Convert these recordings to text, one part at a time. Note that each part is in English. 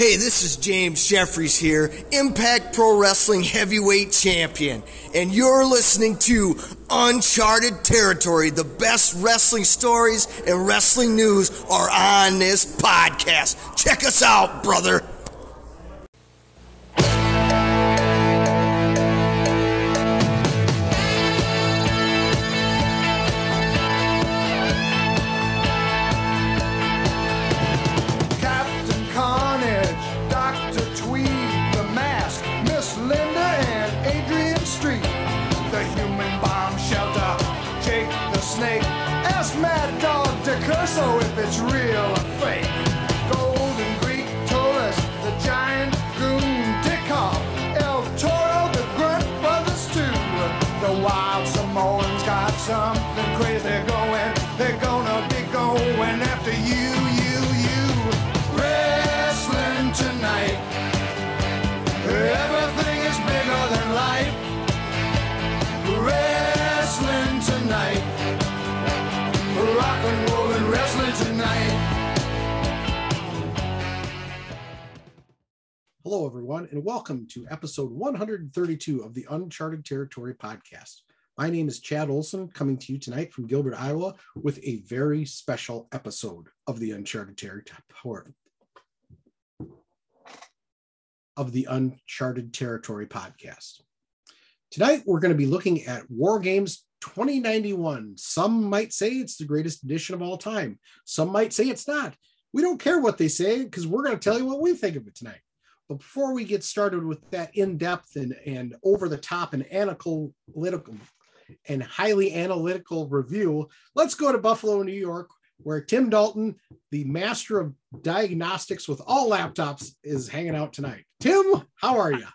Hey, this is James Jeffries here, Impact Pro Wrestling Heavyweight Champion, and you're listening to Uncharted Territory. The best wrestling stories and wrestling news are on this podcast. Check us out, brother. It's real Everyone, and welcome to episode 132 of the Uncharted Territory podcast. My name is Chad Olson, coming to you tonight from Gilbert, Iowa, with a very special episode of the Uncharted Territory of the Uncharted Territory podcast. Tonight, we're going to be looking at War Games 2091. Some might say it's the greatest edition of all time. Some might say it's not. We don't care what they say because we're going to tell you what we think of it tonight. But before we get started with that in-depth and, and over-the-top and analytical and highly analytical review, let's go to Buffalo, New York, where Tim Dalton, the master of diagnostics with all laptops, is hanging out tonight. Tim, how are you?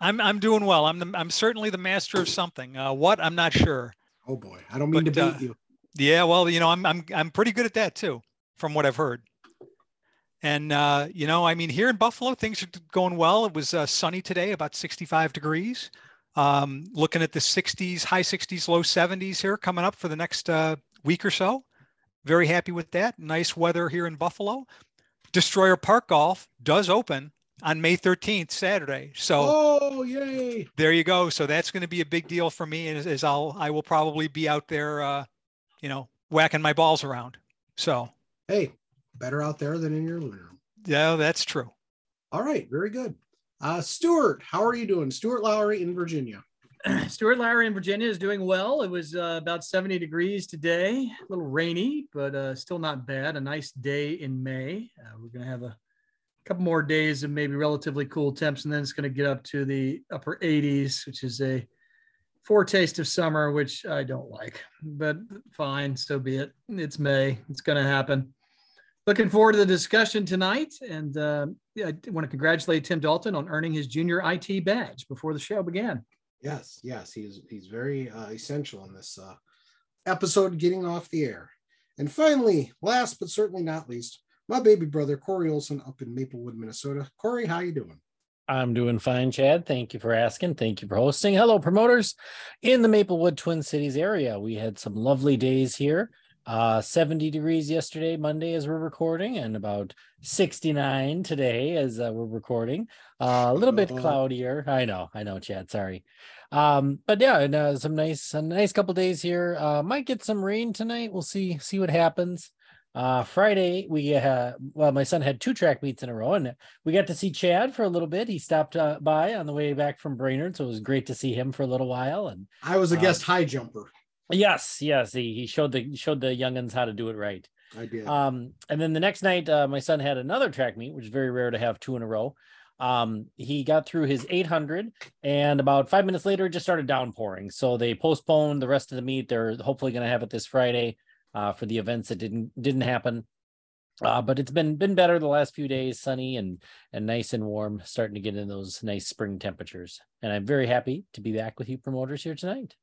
I'm I'm doing well. I'm the, I'm certainly the master of something. Uh, what I'm not sure. Oh boy, I don't mean But, to beat uh, you. Yeah, well, you know, I'm I'm I'm pretty good at that too, from what I've heard. And uh, you know, I mean, here in Buffalo, things are going well. It was uh, sunny today, about 65 degrees. Um, looking at the 60s, high 60s, low 70s here coming up for the next uh, week or so. Very happy with that. Nice weather here in Buffalo. Destroyer Park Golf does open on May 13th, Saturday. So Oh, yay! there you go. So that's going to be a big deal for me, as, as I'll I will probably be out there, uh, you know, whacking my balls around. So Hey, better out there than in your living room. yeah, that's true. All right, very good. Uh, Stuart, how are you doing? Stuart Lowry in Virginia. Stuart Lowry in Virginia is doing well. It was uh, about 70 degrees today, a little rainy, but uh, still not bad. A nice day in May. Uh, we're going to have a couple more days of maybe relatively cool temps, and then it's going to get up to the upper 80s, which is a foretaste of summer, which I don't like, but fine, so be it. It's May. It's going to happen. Looking forward to the discussion tonight, and uh, I want to congratulate Tim Dalton on earning his junior IT badge before the show began. Yes, yes, he's he's very uh, essential in this uh, episode getting off the air. And finally, last but certainly not least, my baby brother Corey Olson up in Maplewood, Minnesota. Corey, how you doing? I'm doing fine, Chad. Thank you for asking. Thank you for hosting. Hello, promoters in the Maplewood Twin Cities area. We had some lovely days here. Uh, 70 degrees yesterday, Monday, as we're recording, and about 69 today as uh, we're recording. Uh, a little bit cloudier. I know, I know, Chad. Sorry. Um, but yeah, and, uh, some nice, a nice couple days here. Uh, might get some rain tonight. We'll see, see what happens. Uh, Friday, we uh, well, my son had two track meets in a row, and we got to see Chad for a little bit. He stopped uh, by on the way back from Brainerd, so it was great to see him for a little while. And I was a Uh, guest high jumper. Yes, yes, he, he showed the showed the youngins how to do it right. I did. Um, and then the next night, uh, my son had another track meet, which is very rare to have two in a row. Um, he got through his 800, and about five minutes later, it just started downpouring. So they postponed the rest of the meet. They're hopefully going to have it this Friday uh, for the events that didn't didn't happen. Uh, but it's been been better the last few days, sunny and and nice and warm, starting to get in those nice spring temperatures. And I'm very happy to be back with you promoters here tonight.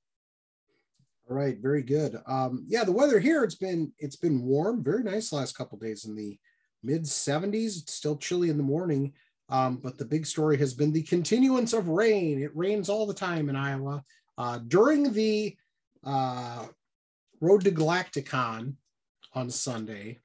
All right, very good. Um, yeah, the weather here it's been it's been warm, very nice last couple days in the mid 70s. It's still chilly in the morning, um, but the big story has been the continuance of rain. It rains all the time in Iowa. Uh, during the uh, Road to Galacticon on Sunday,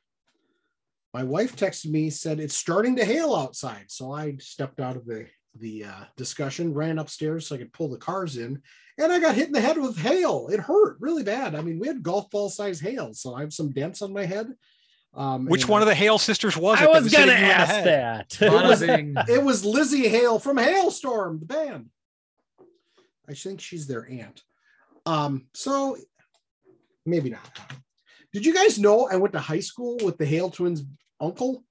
my wife texted me said it's starting to hail outside so i stepped out of the the uh, discussion ran upstairs so i could pull the cars in and i got hit in the head with hail it hurt really bad i mean we had golf ball size hail so i have some dents on my head um, Which one of the Hale sisters was it? I that was gonna you in the ask that. Bada bing. it was Lzzy hale from Halestorm the band i think she's their aunt um so maybe not did you guys know i went to high school with the hale twins uncle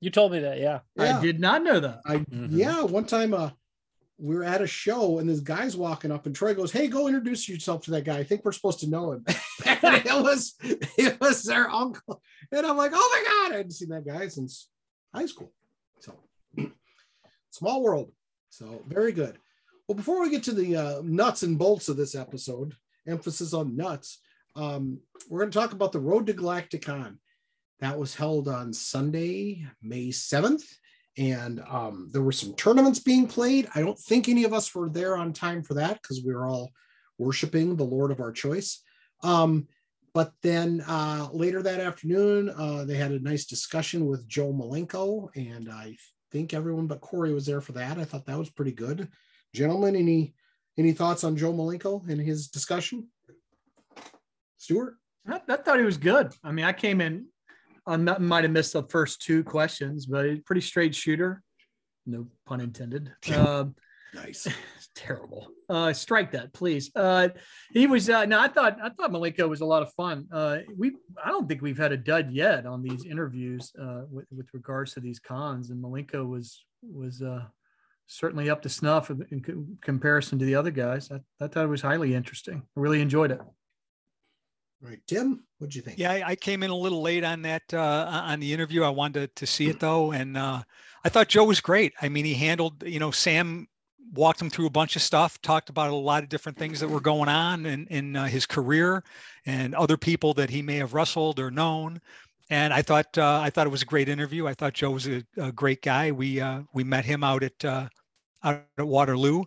you told me that, yeah. Yeah. I did not know that. I Mhm. yeah, one time uh we were at a show and this guy's walking up and Troy goes, Hey, go introduce yourself to that guy. I think we're supposed to know him. it was it was their uncle. And I'm like, oh my god, I hadn't seen that guy since high school. So small world. So very good. Well, before we get to the uh, nuts and bolts of this episode, emphasis on nuts, um, we're going to talk about the Road to Galacticon. That was held on Sunday, May 7th and um, there were some tournaments being played. I don't think any of us were there on time for that because we were all worshiping the Lord of our choice. Um, but then uh, later that afternoon, uh, they had a nice discussion with Joe Malenko, and I think everyone but Corey was there for that. I thought that was pretty good. Gentlemen, any any thoughts on Joe Malenko and his discussion? Stuart? I, I thought he was good. I mean, I came in, I might have missed the first two questions, but a pretty straight shooter. No pun intended. Um, Nice. terrible. Uh, strike that, please. Uh, he was. Uh, no, I thought I thought Malenko was a lot of fun. Uh, we I don't think we've had a dud yet on these interviews uh, with with regards to these cons, and Malenko was was uh, certainly up to snuff in, in comparison to the other guys. I, I thought it was highly interesting. I really enjoyed it. Right, Tim, what'd you think? Yeah, I, I came in a little late on that uh, on the interview. I wanted to, to see it though, and uh, I thought Joe was great. I mean, he handled. You know, Sam walked him through a bunch of stuff, talked about a lot of different things that were going on in in uh, his career, and other people that he may have wrestled or known. And I thought uh, I thought it was a great interview. I thought Joe was a, a great guy. We uh, we met him out at uh, out at Waterloo,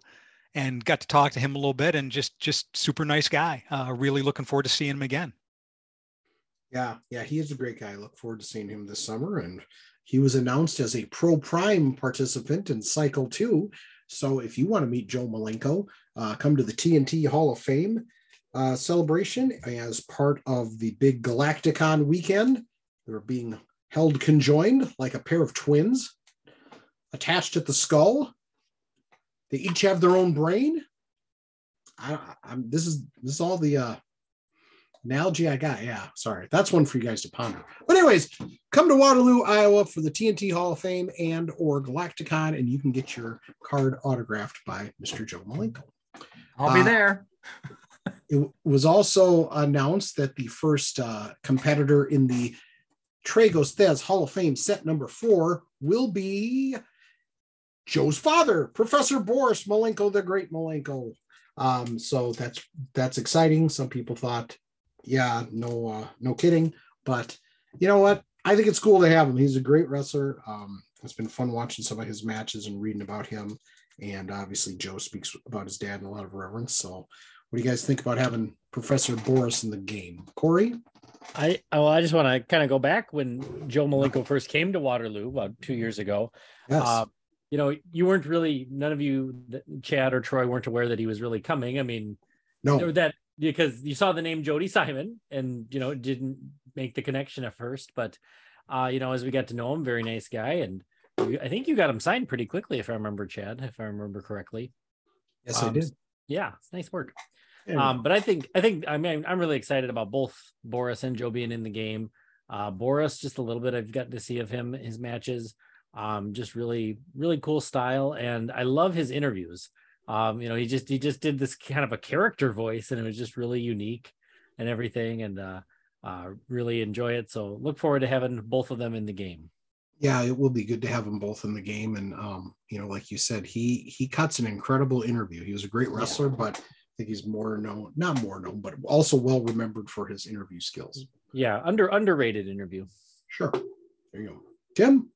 and got to talk to him a little bit. And just just super nice guy. Uh, really looking forward to seeing him again. Yeah, yeah, he is a great guy. I look forward to seeing him this summer. And he was announced as a Pro Prime participant in Cycle 2. So if you want to meet Joe Malenko, uh, come to the TNT Hall of Fame uh, celebration as part of the big Galacticon weekend. They're being held conjoined like a pair of twins attached at the skull. They each have their own brain. I, I'm this is this is all the uh analogy I got. Yeah, sorry. That's one for you guys to ponder. But anyways, come to Waterloo, Iowa for the TNT Hall of Fame and or Galacticon, and you can get your card autographed by Mr. Joe Malenko. I'll be Uh, there. It was also announced that the first uh, competitor in the Tragos Thesz Hall of Fame set number four will be Joe's father, Professor Boris Malenko, the great Malenko. Um, so that's that's exciting. Some people thought, yeah, no, uh, no kidding. But you know what? I think it's cool to have him. He's a great wrestler. Um, it's been fun watching some of his matches and reading about him. And obviously, Joe speaks about his dad in a lot of reverence. So, what do you guys think about having Professor Boris in the game? Corey? I well, I just want to kind of go back when Joe Malenko first came to Waterloo about two years ago. Yes. Uh, you know, you weren't really none of you, Chad or Troy, weren't aware that he was really coming. I mean, no. that because you saw the name Jody Simon and you know didn't make the connection at first, but uh, you know, as we got to know him, very nice guy, and I think you got him signed pretty quickly, if I remember, Chad, if I remember correctly. Yes, I um, did. Yeah, nice work. We Um, but I think I think I mean I'm really excited about both Boris and Joe being in the game. Uh, Boris, just a little bit I've gotten to see of him, his matches. Um, just really, really cool style, and I love his interviews. Um, you know, he just he just did this kind of a character voice, and it was just really unique and everything, and uh, uh, really enjoy it. So look forward to having both of them in the game. yeah, it will be good to have them both in the game. And um, you know, like you said, he he cuts an incredible interview. He was a great wrestler, but I think he's more known, not more known, but also well remembered for his interview skills. Yeah, under underrated interview. Sure. There you go. Tim?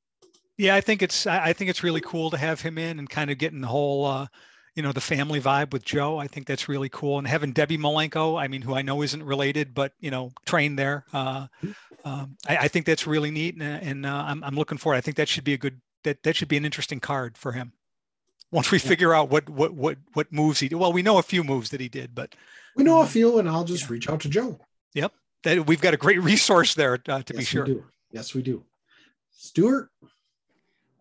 Yeah, I think it's I think it's really cool to have him in and kind of getting the whole uh, you know the family vibe with Joe. I think that's really cool, and having Debbie Malenko, I mean, who I know isn't related, but you know, trained there. Uh, um, I, I, think that's really neat, and, and uh, I'm, I'm looking forward. I think that should be a good that that should be an interesting card for him. Once we figure out what what what what moves he did. Well, we know a few moves that he did, but we know a few, and I'll just yeah. reach out to Joe. Yep, that we've got a great resource there uh, to yes, be sure. We. Yes, we do. Stuart.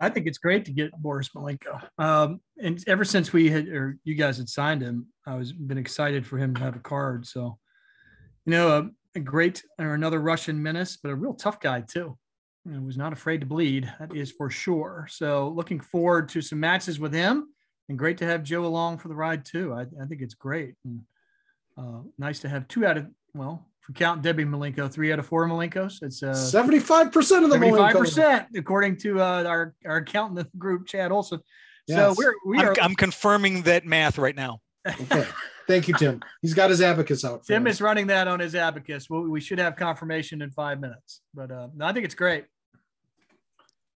I think it's great to get Boris Malenko. Um, and ever since we had, or you guys had signed him, I was been excited for him to have a card. So, you know, a, a great or another Russian menace, but a real tough guy too. You know, was not afraid to bleed. That is for sure. So, looking forward to some matches with him, and great to have Joe along for the ride too. I, I think it's great and uh, nice to have two out of well, if we count Debbie Malenko, three out of four Malenkos. It's uh, 75% of the 75%, according to uh, our, our accountant in the group, Chad Olson. Yes. So we're, we I'm, are, I'm confirming that math right now. Okay. Thank you, Tim. He's got his abacus out. Tim us. is running that on his abacus. Well, we should have confirmation in five minutes, but uh, I think it's great.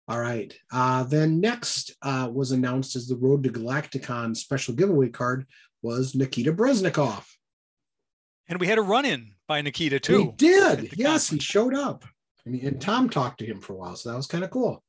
All right. Uh, then next uh, was announced as the Road to Galacticon special giveaway card was Nikita Breznikov. And we had a run in by Nikita too. He did. Yes, he showed up. And, he, and Tom talked to him for a while. So that was kind of cool.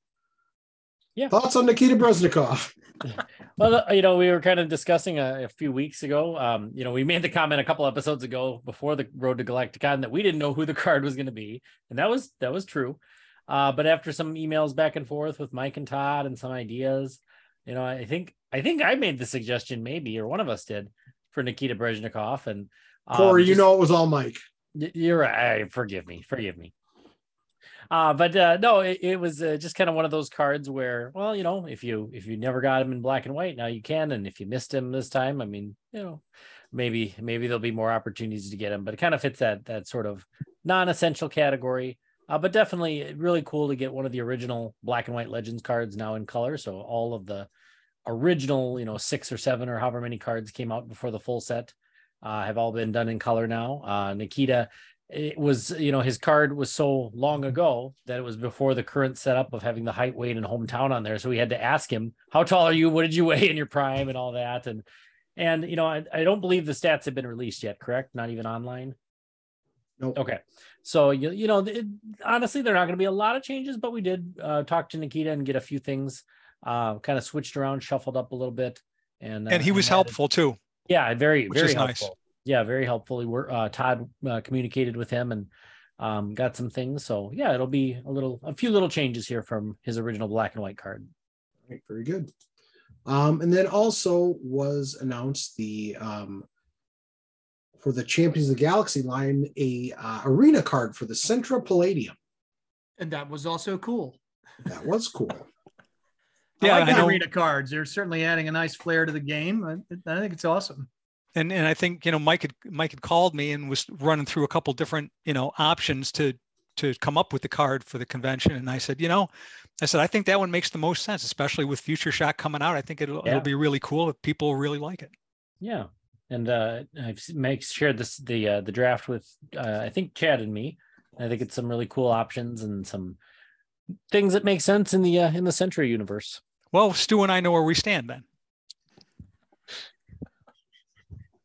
Yeah. Thoughts on Nikita Breznikov? well, you know, we were kind of discussing a, a, few weeks ago. Um, you know, we made the comment a couple episodes ago before the Road to Galacticon that we didn't know who the card was going to be, and that was that was true. Uh, but after some emails back and forth with Mike and Todd and some ideas, you know, I think I think I made the suggestion maybe, or one of us did, for Nikita Breznikov, and Corey, um, you know it was all Mike. You're right. Forgive me. Forgive me. Uh, but uh, no, it, it was uh, just kind of one of those cards where, well, you know, if you if you never got him in black and white, now you can, and if you missed him this time, I mean, you know, maybe maybe there'll be more opportunities to get him. But it kind of fits that that sort of non-essential category. Uh, but definitely really cool to get one of the original black and white legends cards now in color. So all of the original, you know, six or seven or however many cards came out before the full set uh, have all been done in color now. Uh, Nikita, it was, you know, his card was so long ago that it was before the current setup of having the height, weight, and hometown on there. So we had to ask him, how tall are you? What did you weigh in your prime and all that? And, and, you know, I, I don't believe the stats have been released yet, correct? Not even online? Nope. Okay. So, you, you know, it, honestly, there are not going to be a lot of changes, but we did uh, talk to Nikita and get a few things uh, kind of switched around, shuffled up a little bit. And, and he uh, was and helpful too. Yeah, very, Which very helpful. Nice. Yeah, very helpful. He were uh, Todd uh, communicated with him and um, got some things. So yeah, it'll be a little, a few little changes here from his original black and white card. Right, very good. Um, and then also was announced the um, for the Champions of the Galaxy line a uh, arena card for the Centra Palladium. And that was also cool. That was cool. Yeah, I like I arena cards. They're certainly adding a nice flair to the game. I, I think it's awesome and and I think you know Mike had Mike had called me and was running through a couple different you know options to to come up with the card for the convention, and I said, you know, I said I think that one makes the most sense, especially with Future Shock coming out. I think it'll, yeah. it'll be really cool if people really like it. Yeah, and uh, I've Mike shared this the uh, the draft with uh, I think Chad and me. I think it's some really cool options and some things that make sense in the uh, in the Century universe. Well, Stu and I know where we stand then.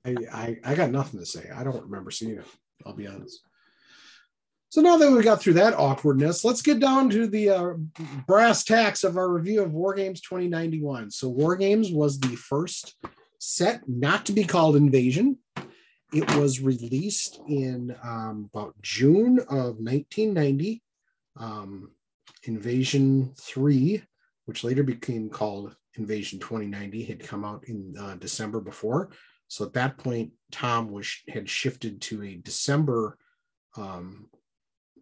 I, I, I got nothing to say. I don't remember seeing it. I'll be honest. So now that we got through that awkwardness, let's get down to the uh, brass tacks of our review of War Games 2091. So War Games was the first set not to be called Invasion. It was released in um, about June of 1990. Um, Invasion 3, which later became called Invasion 2090, had come out in uh, December before. So at that point, Tom was had shifted to a December um,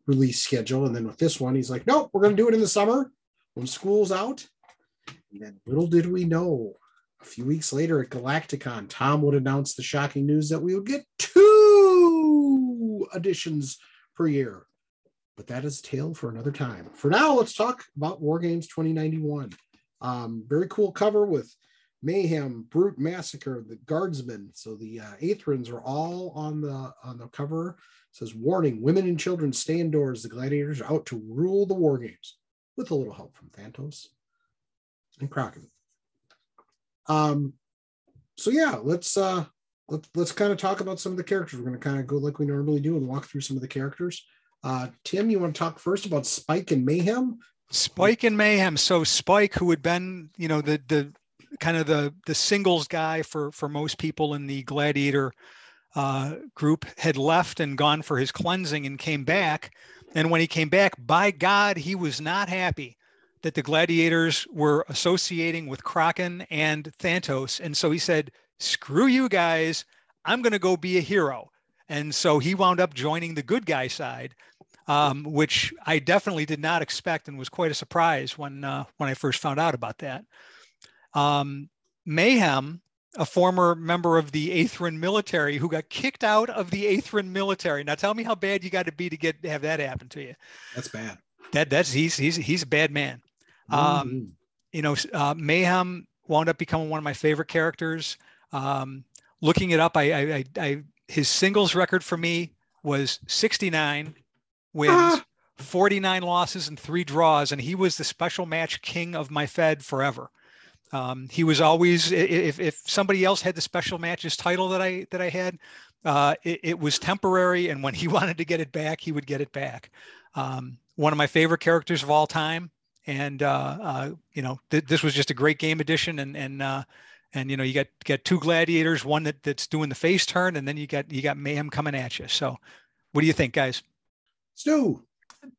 release schedule, and then with this one, he's like, "Nope, we're going to do it in the summer when school's out." And then little did we know, a few weeks later at Galacticon, Tom would announce the shocking news that we would get two editions per year. But that is tale for another time. For now, let's talk about War Games 2091. Um, very cool cover with Mayhem, Brute Massacre, the Guardsmen. So the uh, Athrans are all on the on the cover. It says warning: women and children stay indoors. The gladiators are out to rule the war games, with a little help from Thantos and Kraken. Um, so yeah, let's uh let's let's kind of talk about some of the characters. We're going to kind of go like we normally do and walk through some of the characters. Uh, Tim, you want to talk first about Spike and Mayhem? Spike and Mayhem. So Spike, who had been, you know, the the kind of the the singles guy for for most people in the Gladiator uh, group, had left and gone for his cleansing and came back. And when he came back, by God, he was not happy that the gladiators were associating with Kraken and Thantos. And so he said, screw you guys, I'm going to go be a hero. And so he wound up joining the good guy side, um, which I definitely did not expect and was quite a surprise when uh, when I first found out about that. Um, Mayhem, a former member of the Aethrin military who got kicked out of the Aethrin military. Now tell me how bad you got to be to get have that happen to you. That's bad. That that's he's he's he's a bad man. Um, Mm-hmm. you know, uh, Mayhem wound up becoming one of my favorite characters. Um, looking it up, I, I, I, I his singles record for me was 69 wins, Ah. 49 losses, and three draws, and he was the special match king of my Fed forever. Um, he was always if if somebody else had the special matches title that I that I had, uh, it, it was temporary, and when he wanted to get it back, he would get it back. Um, one of my favorite characters of all time, and uh, uh, you know th- this was just a great game edition, and and uh, and you know you got got two gladiators, one that that's doing the face turn, and then you got you got mayhem coming at you. So, what do you think, guys? Stu.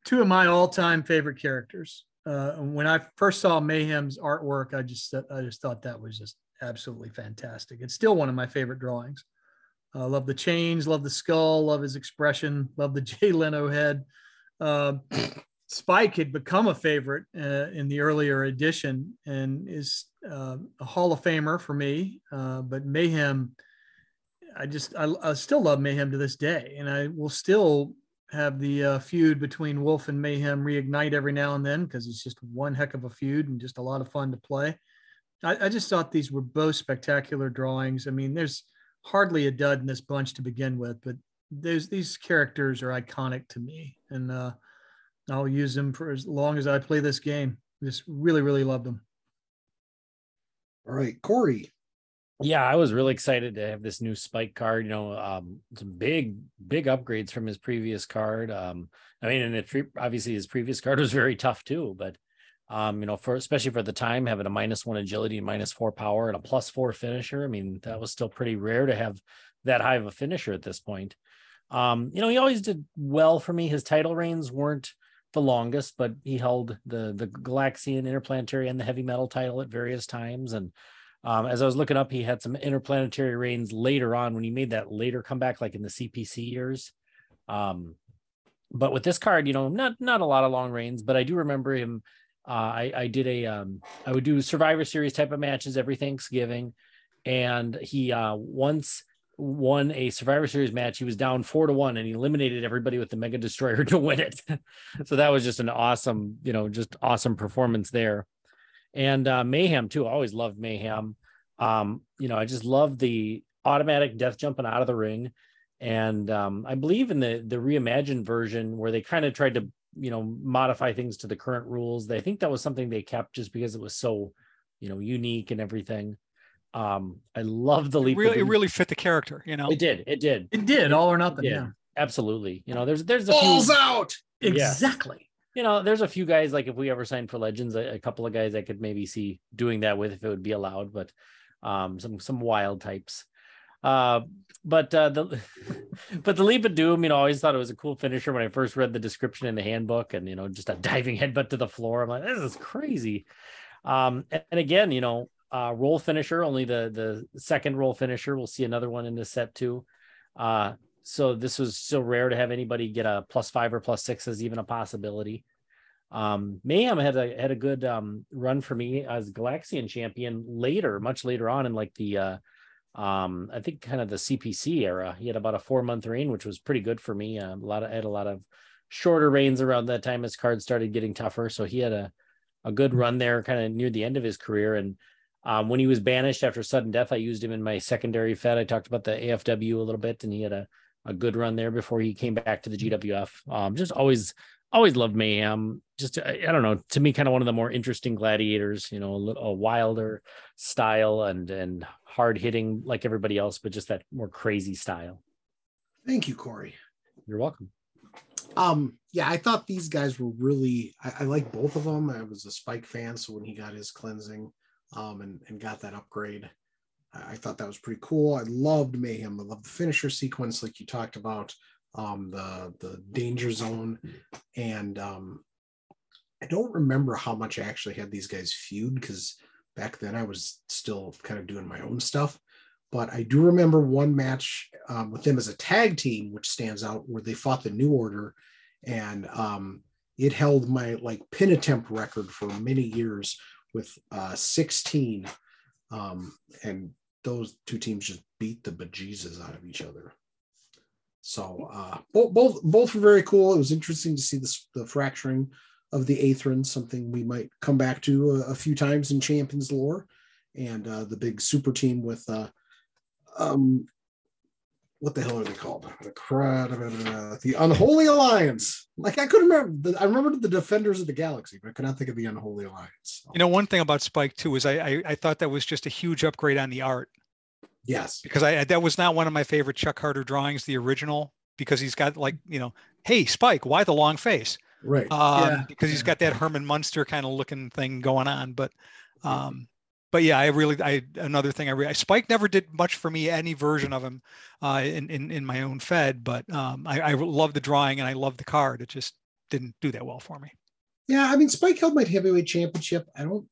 two of my all-time favorite characters. Uh, when I first saw Mayhem's artwork, I just I just thought that was just absolutely fantastic. It's still one of my favorite drawings. I love the chains, love the skull, love his expression, love the Jay Leno head. Uh, Spike had become a favorite uh, in the earlier edition and is uh, a Hall of Famer for me. Uh, but Mayhem, I just I, I still love Mayhem to this day, and I will still have the uh, feud between Wolf and Mayhem reignite every now and then because it's just one heck of a feud and just a lot of fun to play. I, I just thought these were both spectacular drawings. I mean, there's hardly a dud in this bunch to begin with, but there's these characters are iconic to me, and uh, I'll use them for as long as I play this game. Just really, really love them. All right, Corey. Yeah, I was really excited to have this new spike card. You know, um, some big, big upgrades from his previous card. Um, I mean, and it, obviously his previous card was very tough too, but um, you know, for especially for the time, having a minus one agility minus four power and a plus four finisher. I mean, that was still pretty rare to have that high of a finisher at this point. Um, you know, he always did well for me. His title reigns weren't the longest, but he held the the Galaxian, Interplanetary, and the Heavy Metal title at various times. And um, as I was looking up, he had some interplanetary reigns later on when he made that later comeback, like in the CPC years. Um, but with this card, you know, not not a lot of long reigns, but I do remember him. Uh, I I did a um, I would do Survivor Series type of matches every Thanksgiving, and he uh, once won a Survivor Series match. He was down four to one, and he eliminated everybody with the Mega Destroyer to win it. so that was just an awesome, you know, just awesome performance there and uh, mayhem too. I always loved mayhem. Um, you know, I just love the automatic death jumping out of the ring, and um, I believe in the the reimagined version where they kind of tried to you know modify things to the current rules. I think that was something they kept just because it was so you know unique and everything. Um, I love the It leap. of really, it really fit the character, you know. it did. It did. It did all or nothing. Yeah. Yeah, Absolutely. You know, there's there's a Balls few out. Yeah. exactly. You know, there's a few guys like if we ever signed for Legends, a, a couple of guys I could maybe see doing that with if it would be allowed, but um, some some wild types. Uh, but uh, the but the leap of doom, you know, I always thought it was a cool finisher when I first read the description in the handbook, and you know, just a diving headbutt to the floor. I'm like, this is crazy. Um, and, and again, you know, uh, roll finisher, only the the second roll finisher. We'll see another one in this set too. Uh, so this was still rare to have anybody get a plus five or plus six as even a possibility. Um, Mayhem had a had a good um, run for me as Galaxian champion later, much later on in like the uh, um, I think kind of the CPC era. He had about a four month reign, which was pretty good for me. Uh, a lot of I had a lot of shorter reigns around that time as cards started getting tougher. So he had a a good run there, kind of near the end of his career. And um, when he was banished after sudden death, I used him in my secondary fed. I talked about the AFW a little bit, and he had a a good run there before he came back to the GWF. Um, just always always loved Mayhem. Just I, I don't know, to me, kind of one of the more interesting gladiators. You know, a, little, a wilder style and and hard hitting like everybody else, but just that more crazy style. Thank you, Corey. You're welcome. Um, yeah, I thought these guys were really. I, I like both of them. I was a Spike fan, so when he got his cleansing, um, and and got that upgrade, I, thought that was pretty cool. I loved Mayhem. I loved the finisher sequence, like you talked about, um, the the danger zone, and um, I don't remember how much I actually had these guys feud because back then I was still kind of doing my own stuff. But I do remember one match um, with them as a tag team, which stands out, where they fought the New Order, and um, it held my like pin attempt record for many years with uh, 16. Um, and those two teams just beat the bejesus out of each other. So uh, both, both both were very cool. It was interesting to see this, the fracturing of the Aetherans, something we might come back to a, a few times in Champions lore, and uh, the big super team with uh, um, what the hell are they called? The crowd, the Unholy Alliance. Like I couldn't remember. The, I remember the Defenders of the Galaxy, but I could not think of the Unholy Alliance. You know, one thing about Spike too is I, I I thought that was just a huge upgrade on the art Yes. because I that was not one of my favorite Chuck Harder drawings, the original, because he's got like you know, hey Spike, why the long face? Right. Um, Yeah, because he's got that Herman Munster kind of looking thing going on, but um, but yeah, I really I another thing I really Spike never did much for me any version of him uh, in in in my own Fed, but um, I I love the drawing and I love the card. It just didn't do that well for me. Yeah, I mean, Spike held my heavyweight championship. I don't,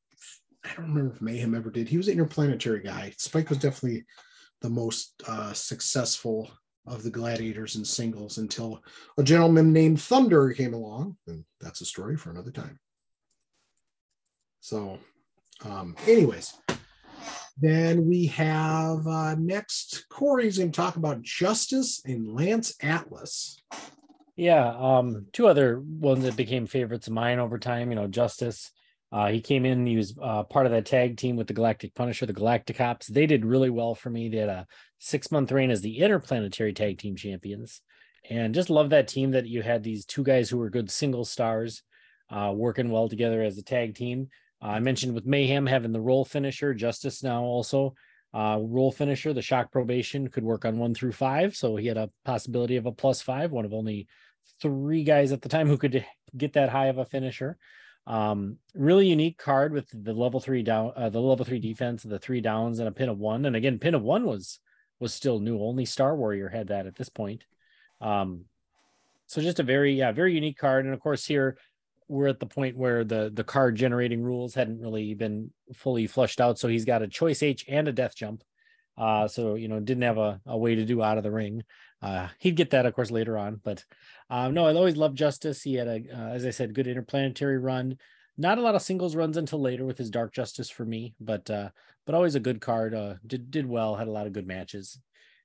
I don't remember if Mayhem ever did. He was an interplanetary guy. Spike was definitely the most uh, successful of the gladiators in singles until a gentleman named Thunder came along, and that's a story for another time. So, um, anyways, then we have uh, next Corey's going to talk about Justice and Lance Atlas. Yeah, um, two other ones that became favorites of mine over time. You know, Justice. Uh, he came in. He was uh, part of that tag team with the Galactic Punisher, the Galacticops. They did really well for me. They had a six month reign as the Interplanetary Tag Team Champions, and just love that team that you had these two guys who were good single stars, uh, working well together as a tag team. Uh, I mentioned with Mayhem having the roll finisher, Justice now also uh, roll finisher. The shock probation could work on one through five, so he had a possibility of a plus five. One of only three guys at the time who could get that high of a finisher. Um, really unique card with the level three down, uh, the level three defense, the three downs, and a pin of one. And again, pin of one was was still new. Only Star Warrior had that at this point. Um, so just a very yeah very unique card. And of course here we're at the point where the the card generating rules hadn't really been fully flushed out. So he's got a choice H and a death jump. Uh, so you know didn't have a, a way to do out of the ring. Uh, he'd get that of course later on, but um, no, I always loved Justice. He had a, uh, as I said, good interplanetary run. Not a lot of singles runs until later with his Dark Justice for me, but uh, but always a good card. Uh, did did well, had a lot of good matches.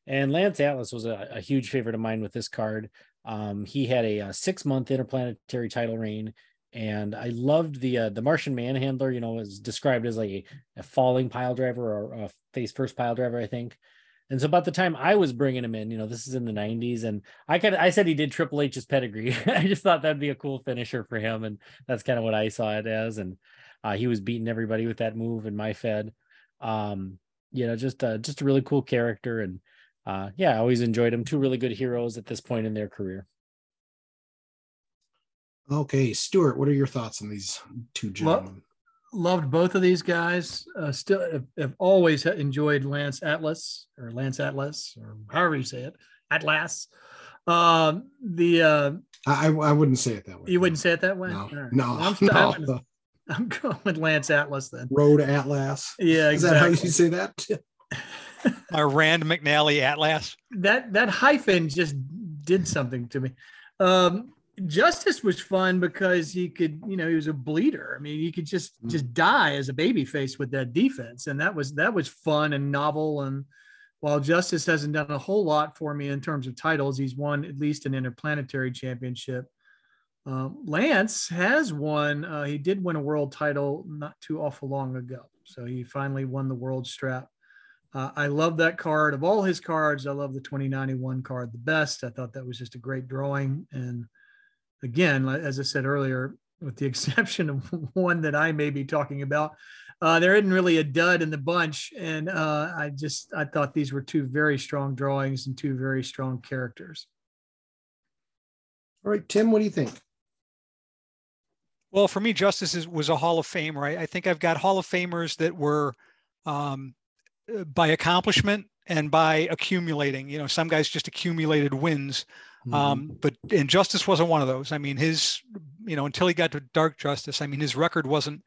And Lance Atlas was a, a huge favorite of mine with this card. Um, he had a, a six month interplanetary title reign, and I loved the uh, the Martian Manhandler. You know, was described as like a, a falling pile driver or a face first pile driver, I think. And so about the time I was bringing him in, you know, this is in the 90s, and I kind of I said he did Triple H's pedigree. I just thought that'd be a cool finisher for him, and that's kind of what I saw it as. And uh, he was beating everybody with that move in my Fed. Um, you know, just uh, just a really cool character, and uh, yeah, I always enjoyed him. Two really good heroes at this point in their career. Okay, Stuart, what are your thoughts on these two gentlemen? loved both of these guys. Uh, still have, have always enjoyed Lance Atlas or Lance Atlas or however you say it, Atlas. Um, the uh, I, I wouldn't say it that way. you wouldn't say it that way. No, All right. no, I'm, no. I'm, the I'm going with Lance Atlas then. Road Atlas. Yeah, Is that how you say that? My Rand McNally Atlas. that that hyphen just did something to me. Um, Justice was fun because he could, you know, he was a bleeder. I mean, he could just Mm. just die as a baby face with that defense, and that was that was fun and novel. And while Justice hasn't done a whole lot for me in terms of titles, he's won at least an interplanetary championship. Um, Lance has won. Uh, he did win a world title not too awful long ago, so he finally won the world strap. Uh, I love that card. Of all his cards, I love the 2091 card the best. I thought that was just a great drawing and again, as I said earlier, with the exception of one that I may be talking about, uh, there isn't really a dud in the bunch. And uh, I just I thought these were two very strong drawings and two very strong characters. All right, Tim, what do you think? Well, for me, Justice is, was a Hall of Famer. Right? I think I've got Hall of Famers that were um, uh, by accomplishment and by accumulating. You know, some guys just accumulated wins. Mm-hmm. Um, but and Justice wasn't one of those. I mean, his, you know, until he got to Dark Justice, I mean, his record wasn't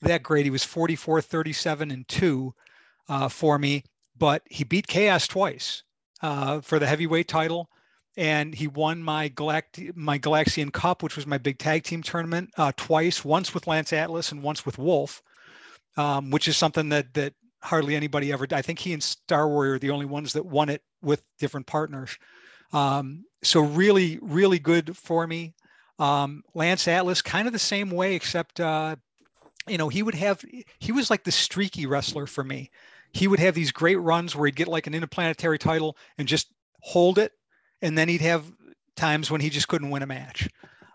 that great. He was 44, 37, and two uh, for me, but he beat Chaos twice uh, for the heavyweight title. And he won my Galact- my Galaxian Cup, which was my big tag team tournament, uh, twice. Once with Lance Atlas and once with Wolf, um, which is something that that hardly anybody ever. I think he and Star Warrior are the only ones that won it with different partners. Um, so really, really good for me. Um, Lance Atlas, kind of the same way, except uh, you know he would have he was like the streaky wrestler for me. He would have these great runs where he'd get like an interplanetary title and just hold it, and then he'd have times when he just couldn't win a match.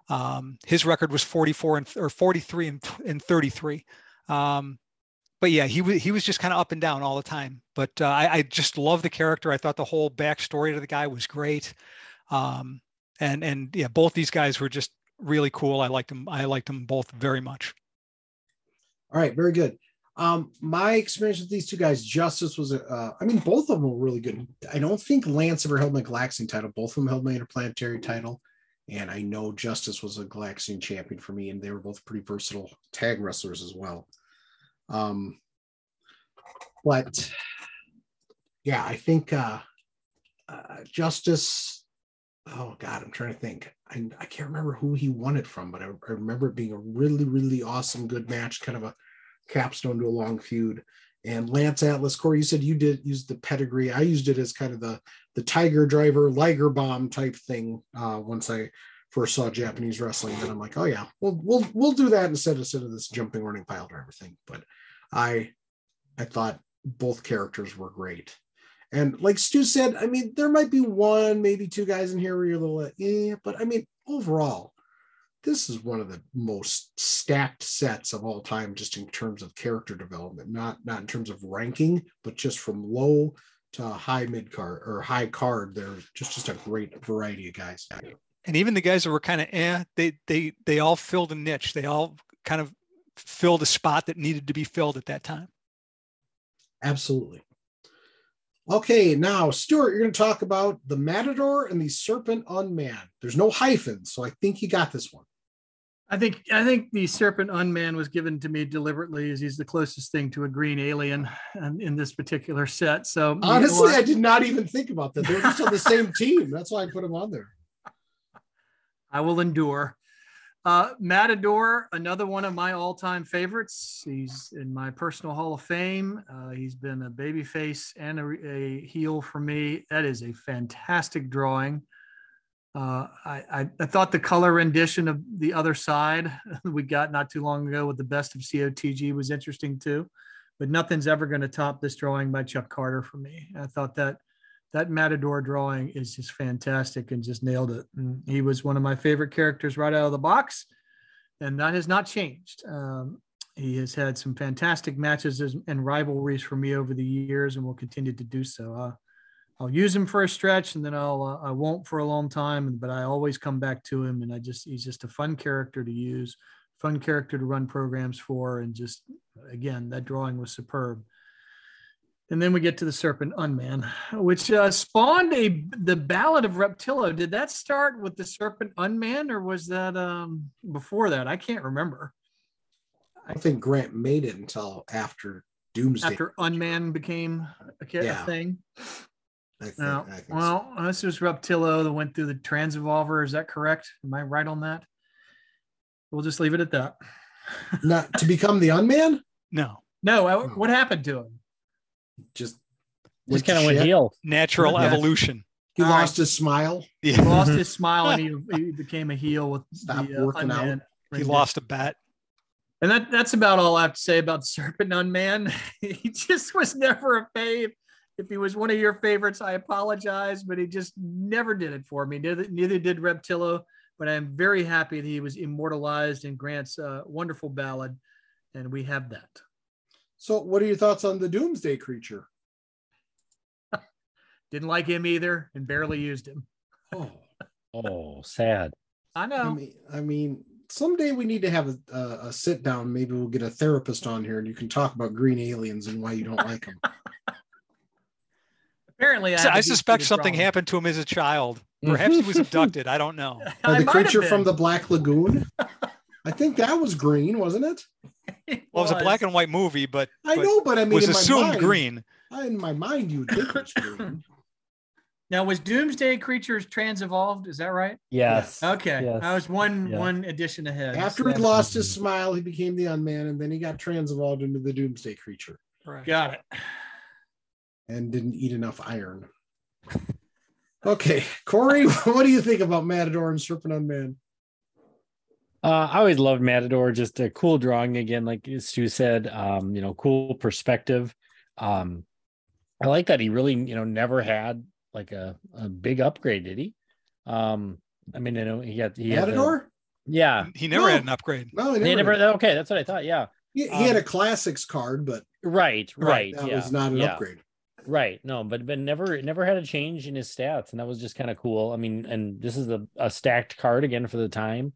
Um, his record was 44 and or 43 and, and 33. Um, but yeah, he was he was just kind of up and down all the time. But uh, I, I, just love the character. I thought the whole backstory to the guy was great. Um, and and yeah, both these guys were just really cool. I liked them. I liked them both very much. All right, very good. Um, my experience with these two guys, Justice was, uh, I mean, both of them were really good. I don't think Lance ever held my Galaxian title. Both of them held my interplanetary title. And I know Justice was a Galaxian champion for me, and they were both pretty versatile tag wrestlers as well. Um, but yeah, I think uh, uh, Justice. Oh God, I'm trying to think. I, I can't remember who he won it from, but I, I remember it being a really, really awesome, good match, kind of a capstone to a long feud. And Lance Atlas, Corey, you said you did use the pedigree. I used it as kind of the the Tiger Driver, Liger Bomb type thing. Uh, once I first saw Japanese wrestling, then I'm like, oh yeah, we'll we'll we'll do that instead instead of this jumping running pile driver thing. But I I thought both characters were great. And like Stu said, I mean, there might be one, maybe two guys in here where you're a little, yeah, eh, but I mean, overall, this is one of the most stacked sets of all time, just in terms of character development, not not in terms of ranking, but just from low to high mid card or high card. There's just just a great variety of guys. And even the guys that were kind of eh, they they they all filled a niche. They all kind of filled a spot that needed to be filled at that time. Absolutely. Okay, now Stuart, you're going to talk about the Matador and the Serpent Unman. There's no hyphen, so I think you got this one. I think I think the Serpent Unman was given to me deliberately, as he's the closest thing to a green alien in this particular set. So honestly, I did not even think about that. They're just on the same team. That's why I put them on there. I will endure. Uh, Matador, another one of my all-time favorites. He's in my personal Hall of Fame. Uh, he's been a babyface and a, a, heel for me. That is a fantastic drawing. Uh, I, I, I, thought the color rendition of the other side we got not too long ago with the best of COTG was interesting too, but nothing's ever going to top this drawing by Chuck Carter for me. I thought that that Matador drawing is just fantastic and just nailed it. And he was one of my favorite characters right out of the box, and that has not changed. Um, he has had some fantastic matches and rivalries for me over the years, and will continue to do so. Uh, I'll use him for a stretch, and then I'll uh, I won't for a long time. But I always come back to him, and I just he's just a fun character to use, fun character to run programs for, and just again that drawing was superb. And then we get to the Serpent Unman, which uh, spawned a the Ballad of Reptillo. Did that start with the Serpent Unman, or was that um, before that? I can't remember. I think Grant made it until after Doomsday. After Unman became a, yeah. thing. I think, no. I think well, so. this was Reptillo that went through the Transevolver. Is that correct? Am I right on that? We'll just leave it at that. Not to become the Unman? No. No. Uh, what happened to him? Just just kind of went heel. Natural yeah. evolution. He All lost right. his smile. Yeah. He lost his smile and he, he became a heel with Stop the, uh, working out. He lost a bet. And that, that's about all I have to say about the Serpent Unman. he just was never a fave. If he was one of your favorites, I apologize, but he just never did it for me. Neither, neither did Reptillo. but I'm very happy that he was immortalized in Grant's uh, wonderful ballad, and we have that. So, what are your thoughts on the Doomsday Creature? Didn't like him either, and barely used him. Oh, Oh, sad. I know. I know. mean, I mean, someday we need to have a, a, a sit down. Maybe we'll get a therapist on here, and you can talk about green aliens and why you don't like them. Apparently, I, So have a I deep-seated suspect something problem. happened to him as a child. Mm-hmm. Perhaps he was abducted. I don't know. I Or the creature from the Black Lagoon. I think that was green, wasn't it? Well, it was a black and white movie, but, I but know, but I mean, was in my assumed mind, green. In my mind, you would think it was green. Now, was Doomsday Creatures trans evolved? Is that right? Yes. Okay, Yes. I was one Yeah. one edition ahead. After he'd lost his smile, he became the unman, and then he got trans evolved into the Doomsday Creature Right. Got it. and didn't eat enough iron. Okay, Corey, what do you think about Matador and Serpent Unman? Uh, I always loved Matador. Just a cool drawing again, like Stu said. Um, you know, cool perspective. Um, I like that he really, you know, never had like a, a big upgrade, did he? Um, I mean, you know, he got he had the- Matador? yeah, He never No. had an upgrade. No, he he never. never. Okay, that's what I thought. Yeah, he, he had um, a classics card, but right, right. that yeah, was not an yeah. upgrade. Right. No, but but never never had a change in his stats, and that was just kind of cool. I mean, and this is a, a stacked card again for the time.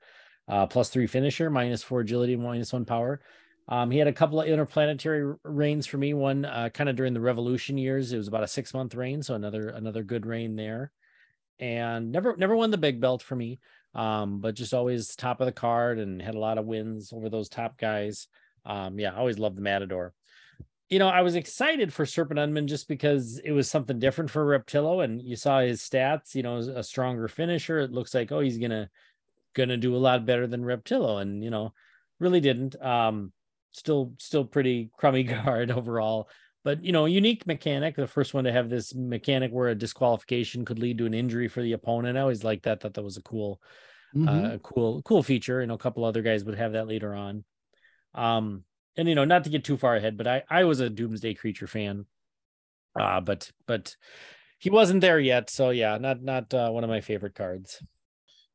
Uh, plus three finisher, minus four agility, minus one power. Um, he had a couple of interplanetary reigns for me. One uh, kind of during the Revolution years. It was about a six month reign, so another another good reign there. And never never won the big belt for me, um, but just always top of the card and had a lot of wins over those top guys. Um, yeah, I always loved the Matador you know, I was excited for Serpent Unman just because it was something different for Reptillo, and you saw his stats. You know, a stronger finisher. It looks like oh, he's gonna gonna do a lot better than Reptillo, and you know, really didn't. Um, still still pretty crummy card overall, but you know, unique mechanic. The first one to have this mechanic where a disqualification could lead to an injury for the opponent. I always liked that. Thought that was a cool Mhm. uh, cool cool feature. You know, a couple other guys would have that later on. Um, and you know, not to get too far ahead, but I I was a Doomsday Creature fan. Uh, but but he wasn't there yet, so yeah, not not uh, one of my favorite cards.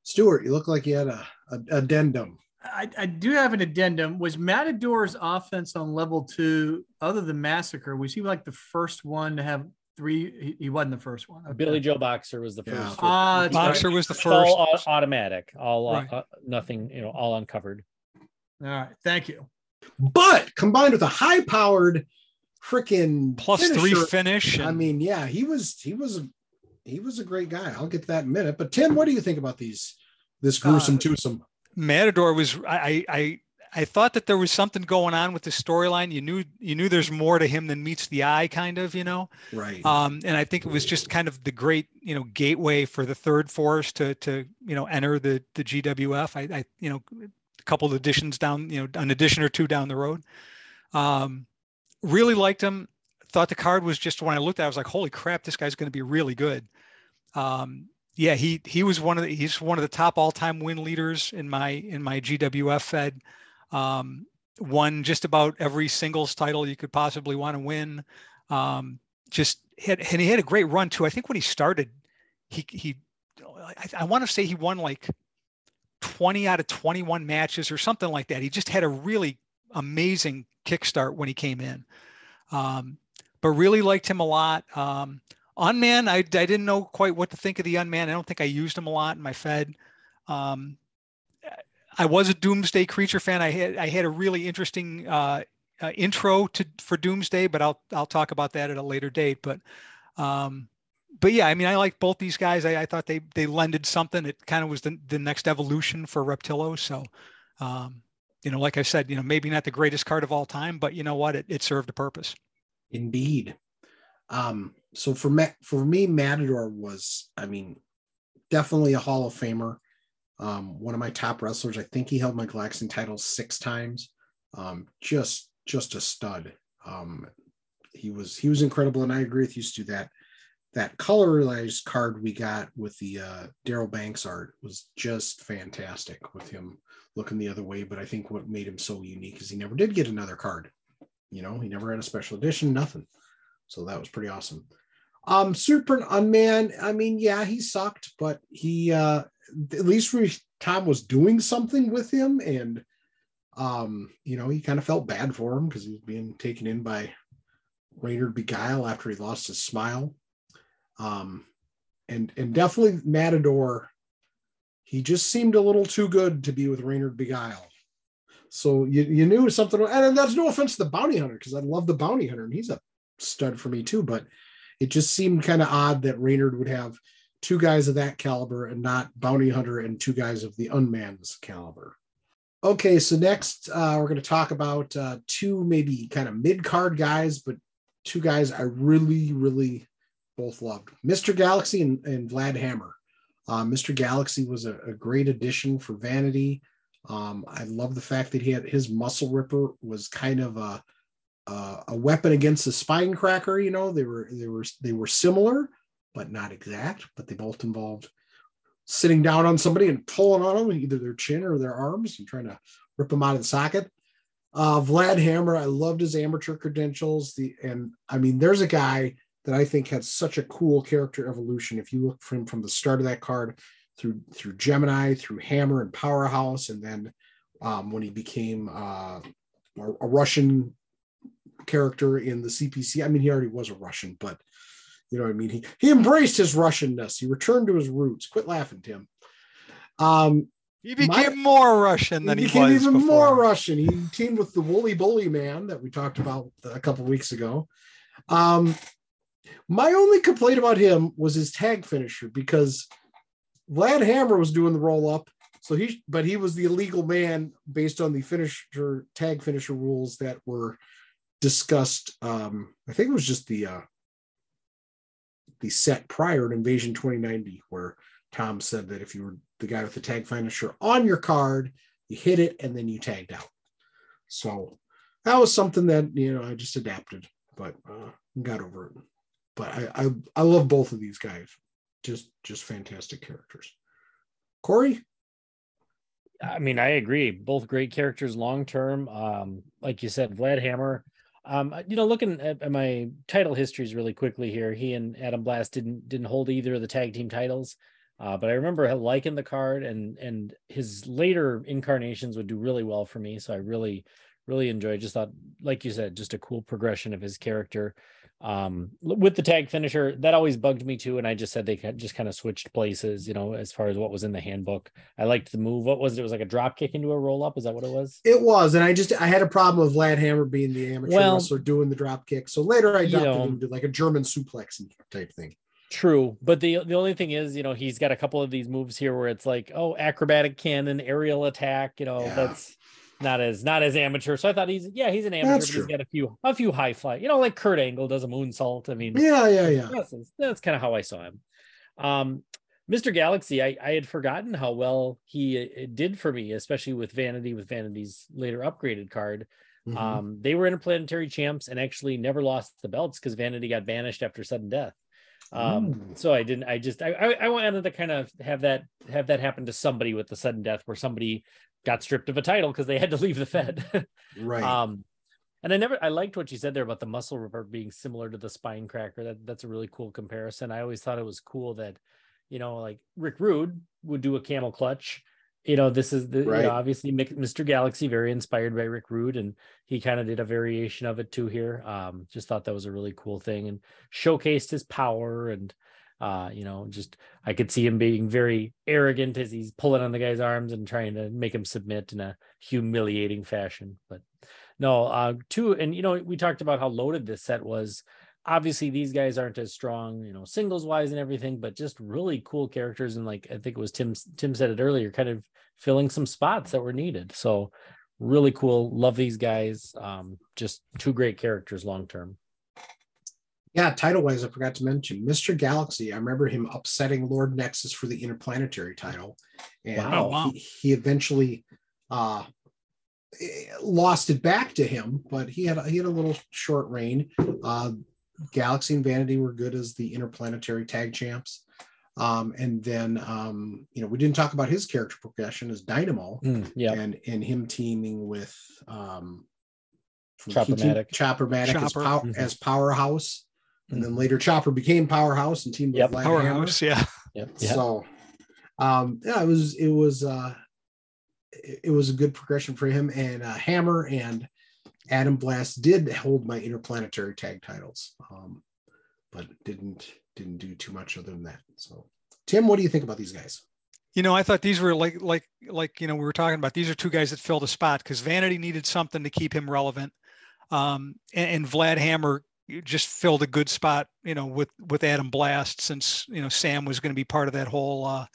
Stuart, you look like you had a, a addendum. I, I do have an addendum. Was Matador's offense on level two, other than Massacre, was he like the first one to have three? He, he wasn't the first one. Okay. Billy Joe Boxer was the first. Ah, that's Boxer right. was the It's first. all automatic, all uh, uh, nothing, you know, all uncovered. All right. Thank you. But combined with a high powered freaking Plus three finish. I mean, yeah, he was he was a he was a great guy. I'll get to that in a minute. But Tim, what do you think about these this gruesome Uh, twosome? Matador was I I I thought that there was something going on with the storyline. You knew you knew there's more to him than meets the eye, kind of, you know. Right. Um, and I think it was just kind of the great, you know, gateway for the third force to to you know enter the the GWF. I, I you know a couple of editions down, you know, an edition or two down the road. Um, really liked him. Thought the card was just when I looked at, it, I was like, holy crap, this guy's going to be really good. Um, yeah, he he was one of the he's one of the top all time win leaders in my in my GWF Fed. Um, won just about every singles title you could possibly want to win. Um, just had and he had a great run too. I think when he started, he he I, I want to say he won like 20 out of 21 matches or something like that. He just had a really amazing kickstart when he came in. Um, but really liked him a lot. Um, Unman, I, I didn't know quite what to think of the Unman. I don't think I used him a lot in my Fed. Um, I was a Doomsday Creature fan. I had I had a really interesting uh, uh, intro to for Doomsday, but I'll I'll talk about that at a later date. But um, but yeah, I mean, I like both these guys. I, I thought they they lended something. It kind of was the the next evolution for Reptillo. So um, you know, like I said, you know, maybe not the greatest card of all time, but you know what, it, it served a purpose. Indeed. Um, so for me, for me, Matador was, I mean, definitely a Hall of Famer. Um, one of my top wrestlers. I think he held my Jackson title six times. Um, just just a stud. Um, he was he was incredible, and I agree with you, Stu. That that colorized card we got with the uh, Daryl Banks art was just fantastic with him looking the other way. But I think what made him so unique is he never did get another card. You know, he never had a special edition, nothing. So that was pretty awesome. Um, Super Unman, I mean, yeah, he sucked, but he uh at least we Tom was doing something with him, and um, you know, he kind of felt bad for him because he was being taken in by Raynard Beguile after he lost his smile. Um, and and definitely Matador, he just seemed a little too good to be with Raynard Beguile. So you, you knew something, and that's no offense to the bounty hunter, because I love the bounty hunter, and he's a stud for me too. But it just seemed kind of odd that Raynard would have two guys of that caliber and not bounty hunter and two guys of the Unman's caliber. Okay, so next uh, we're going to talk about uh, two maybe kind of mid card guys, but two guys I really, really both loved Mr. Galaxy and, and Vlad Hammer. Uh, Mr. Galaxy was a, a, great addition for Vanity. Um, I love the fact that he had his muscle ripper was kind of a, a, a weapon against the spine cracker. You know, they were they were they were similar, but not exact. But they both involved sitting down on somebody and pulling on them, either their chin or their arms, and trying to rip them out of the socket. Uh, Vlad Hammer, I loved his amateur credentials. The and I mean, there's a guy that I think had such a cool character evolution. If you look from from the start of that card through through Gemini, through Hammer and Powerhouse, and then um, when he became uh, a, Russian character in the CPC. I mean, he already was a Russian, but you know what I mean? He he embraced his Russianness. He returned to his roots. Quit laughing, Tim. Um, he became my, more Russian than he, was. He became even before. more Russian. He teamed with the Woolly Bully Man that we talked about a couple weeks ago. Um, my only complaint about him was his tag finisher because Vlad Hammer was doing the roll up, so he but he was the illegal man based on the finisher tag finisher rules that were discussed. Um, I think it was just the uh, the set prior to Invasion 2090, where Tom said that if you were the guy with the tag finisher on your card, you hit it and then you tagged out. So that was something that you know I just adapted, but uh, got over it. But I, I I love both of these guys, just just fantastic characters. Corey, I mean, I agree. Both great characters long term. Um, like you said, Vlad Hammer um, you know, looking at, my title histories really quickly here, he and Adam Blast didn't didn't hold either of the tag team titles, uh, but I remember liking the card, and and his later incarnations would do really well for me. So I really really enjoyed. Just thought, like you said, just a cool progression of his character um with the tag finisher that always bugged me too and i just said they just kind of switched places you know as far as what was in the handbook. I liked the move. What was it, it was like a drop kick into a roll up is that what it was? It was and i just i had a problem with vlad hammer being the amateur well, wrestler doing the drop kick so later i adopted him to like a german suplex type thing. True, but the the only thing is, you know, he's got a couple of these moves here where it's like, oh, acrobatic cannon, aerial attack. You know, yeah. that's not as not as amateur. So I thought he's yeah he's an amateur, that's but true. he's got a few a few high fly. You know, like Kurt Angle does a moonsault. I mean, yeah, yeah, yeah. That's, that's kind of how I saw him. Um, Mr. Galaxy, I, I had forgotten how well he uh, did for me, especially with Vanity, with Vanity's later upgraded card. Mm-hmm. Um, they were interplanetary champs and actually never lost the belts because Vanity got banished after sudden death. Um, so I didn't. I just I, I I wanted to kind of have that have that happen to somebody with the sudden death, where somebody got stripped of a title because they had to leave the Fed. right. Um, and I never I liked what you said there about the muscle ripper being similar to the spine cracker. That that's a really cool comparison. I always thought it was cool that, you know, like Rick Rude would do a camel clutch. You know, this is the right. you know, obviously Mr. Galaxy, very inspired by Rick Rude, and he kind of did a variation of it too here. Um, just thought that was a really cool thing and showcased his power and uh, you know, just I could see him being very arrogant as he's pulling on the guy's arms and trying to make him submit in a humiliating fashion. But no, uh, two, and you know, we talked about how loaded this set was. Obviously, these guys aren't as strong, you know, singles wise and everything, but just really cool characters. And like I think it was Tim, Tim said it earlier, kind of filling some spots that were needed. So really cool. Love these guys. Um, just two great characters long term. Yeah, title wise, I forgot to mention Mr. Galaxy. I remember him upsetting Lord Nexus for the interplanetary title, and wow, wow. He, he, eventually uh, lost it back to him. But he had he had a little short reign. Uh, Galaxy and Vanity were good as the interplanetary tag champs. Um, and then um, you know we didn't talk about his character progression as Dynamo, mm, yeah, and and him teaming with um, Choppermatic, Choppermatic Chopper. as, pow- mm-hmm. as Powerhouse and then later Chopper became Powerhouse and teamed yep. with Powerhouse, yeah. Yep. So um, yeah, it was it was uh, it, it was a good progression for him. And uh, Hammer and Adam Blast did hold my interplanetary tag titles, um, but didn't didn't do too much other than that. So, Tim, what do you think about these guys? You know, I thought these were like like like you know we were talking about. These are two guys that filled a spot because Vanity needed something to keep him relevant, um, and, and Vlad Hammer just filled a good spot. You know, with with Adam Blast since you know Sam was going to be part of that whole uh,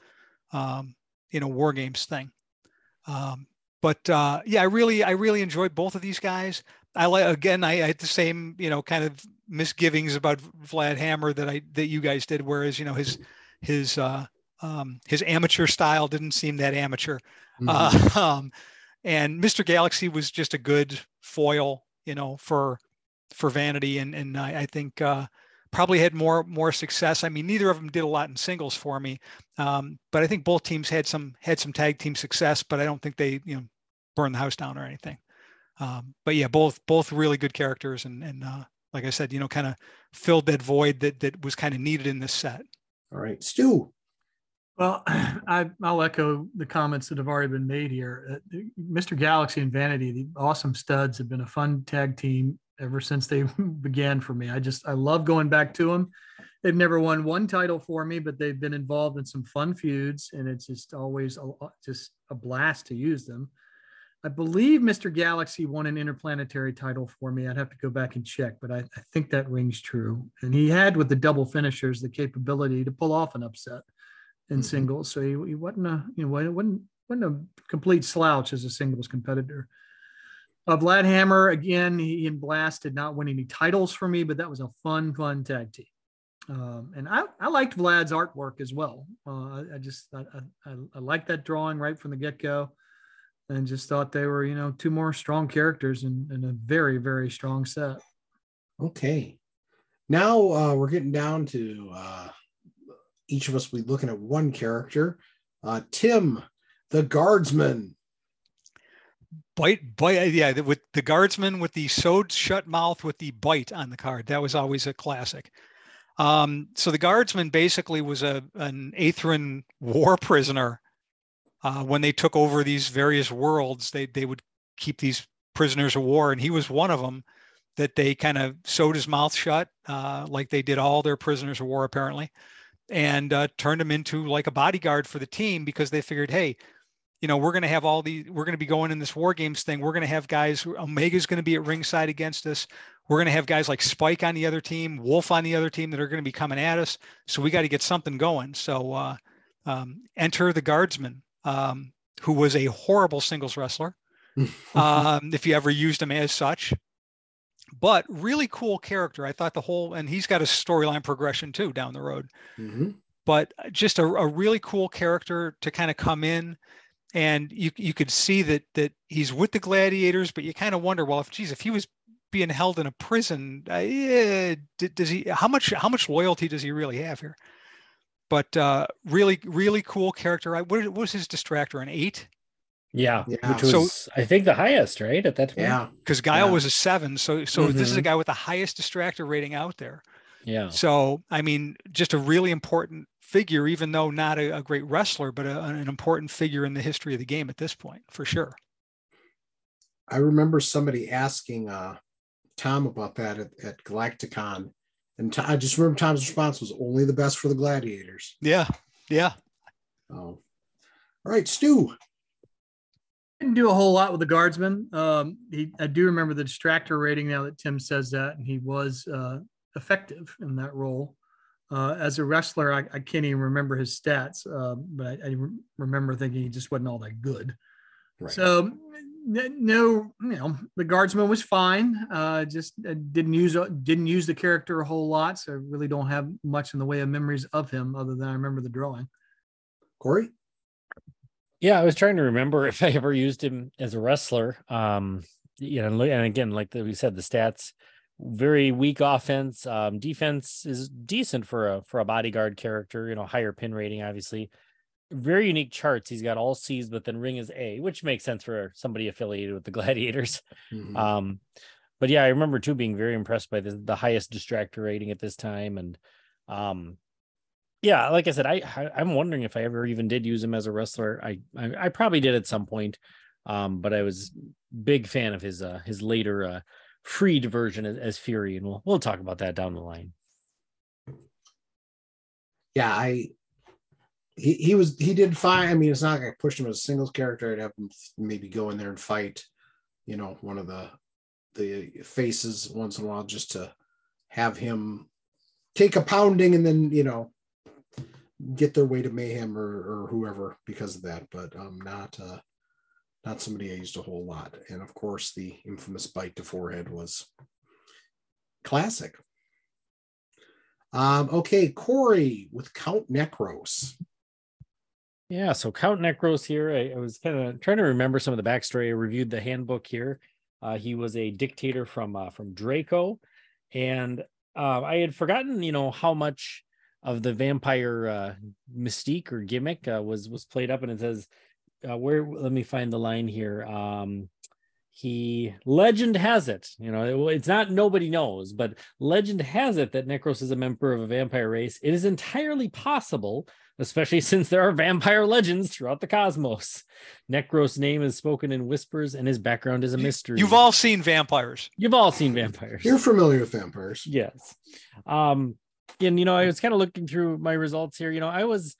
um, you know war games thing. Um, but uh, yeah, I really I really enjoyed both of these guys. I like again I, I had the same you know kind of misgivings about Vlad Hammer that I that you guys did, whereas you know his his uh, um, his amateur style didn't seem that amateur. Mm-hmm. Uh, um, and Mr. Galaxy was just a good foil, you know, for for Vanity, and and I, I think uh, probably had more more success. I mean, neither of them did a lot in singles for me, um, but I think both teams had some had some tag team success, but I don't think they you know burned the house down or anything. Um, but yeah, both both really good characters, and and uh, like I said, you know, kind of filled that void that that was kind of needed in this set. All right, Stu. Well, I, will echo the comments that have already been made here. Uh, Mr. Galaxy and Vanity, the awesome studs, have been a fun tag team ever since they began for me. I just I love going back to them. They've never won one title for me, but they've been involved in some fun feuds, and it's just always a, just a blast to use them. I believe Mr. Galaxy won an interplanetary title for me. I'd have to go back and check, but I, I think that rings true. And he had with the double finishers the capability to pull off an upset in mm-hmm. singles. So he, he wasn't a you know wasn't wasn't a complete slouch as a singles competitor. Uh, Vlad Hammer again, he and Blast did not win any titles for me, but that was a fun, fun tag team. Um, and I, I liked Vlad's artwork as well. Uh, I, just I, I, I liked that drawing right from the get go, and just thought they were you know two more strong characters and, and a very very strong set. Okay, now uh, we're getting down to uh, each of us will be looking at one character. Uh, Tim, the guardsman bite bite yeah with the guardsman with the sewed shut mouth with the bite on the card. That was always a classic. Um, so the guardsman basically was a an atherin war prisoner. Uh, when they took over these various worlds they they would keep these prisoners of war and he was one of them that they kind of sewed his mouth shut uh, like they did all their prisoners of war apparently and uh, turned him into like a bodyguard for the team because they figured hey you know, we're going to have all these, we're going to be going in this war games thing. We're going to have guys, Omega's going to be at ringside against us. We're going to have guys like Spike on the other team, Wolf on the other team that are going to be coming at us. So we got to get something going. So uh, um, enter the guardsman, um, who was a horrible singles wrestler. um, if you ever used him as such, but really cool character. I thought the whole, and he's got a storyline progression too down the road. Mm-hmm. But just a, a really cool character to kind of come in and you you could see that that he's with the gladiators, but you kind of wonder, well, if geez, if he was being held in a prison, uh, yeah, does he? How much how much loyalty does he really have here? But uh, really, really cool character. What, what was his distractor? An eight? Yeah, yeah. which was so, I think the highest, right? At that point. Yeah, because Guile yeah. was a seven. So so mm-hmm. this is a mm-hmm. guy with the highest distractor rating out there. Yeah. So I mean, just a really important figure, even though not a, a great wrestler, but a, an important figure in the history of the game at this point, for sure. I remember somebody asking uh, Tom about that at, at Galacticon, and Tom, I just remember Tom's response was only the best for the gladiators. Yeah, yeah. Oh, all right, Stu. Didn't do a whole lot with the guardsman. Um, he, I do remember the distractor rating now that Tim says that, and he was uh, effective in that role. Uh, as a wrestler, I, I, can't even remember his stats, uh, but I, I, remember thinking he just wasn't all that good. Right. So, no, you know, the guardsman was fine. Uh, just uh, didn't use uh, didn't use the character a whole lot, so I really don't have much in the way of memories of him, other than I remember the drawing. Corey. Yeah, I was trying to remember if I ever used him as a wrestler. Um, you know, and again, like we said, the stats very weak offense. Um, defense is decent for a for a bodyguard character. You know, higher pin rating, obviously. Very unique charts. He's got all C's, but then ring is A, which makes sense for somebody affiliated with the Gladiators. Mm-hmm. Um, but yeah, I remember too being very impressed by the the highest distractor rating at this time, and um, yeah, like I said, I, I I'm wondering if I ever even did use him as a wrestler. I I, I probably did at some point, um, but I was big fan of his uh his later uh freed version as, Fury, and we'll we'll talk about that down the line. Yeah, I he he was he did fine. I mean, it's not like I pushed him as a singles character. I'd have him maybe go in there and fight, you know, one of the the faces once in a while just to have him take a pounding and then you know get their way to mayhem or, or whoever because of that but um not uh not somebody i used a whole lot and of course the infamous bite to forehead was classic um okay corey with count necros Yeah, so Count Necros here. I, I was kind of trying to remember some of the backstory. I reviewed the handbook here. Uh, he was a dictator from uh, from Draco, and uh, I had forgotten, you know, how much of the vampire uh, mystique or gimmick uh, was was played up. And it says, uh, "Where? Let me find the line here." Um, he legend has it, you know, it- it's not nobody knows, but legend has it that Necros is a member of a vampire race. It is entirely possible especially since there are vampire legends throughout the cosmos. Necros' name is spoken in whispers, and his background is a mystery. You've all seen vampires. you've all seen vampires. you're familiar with vampires yes. Um, and you know, I was kind of looking through my results here. You know, I was,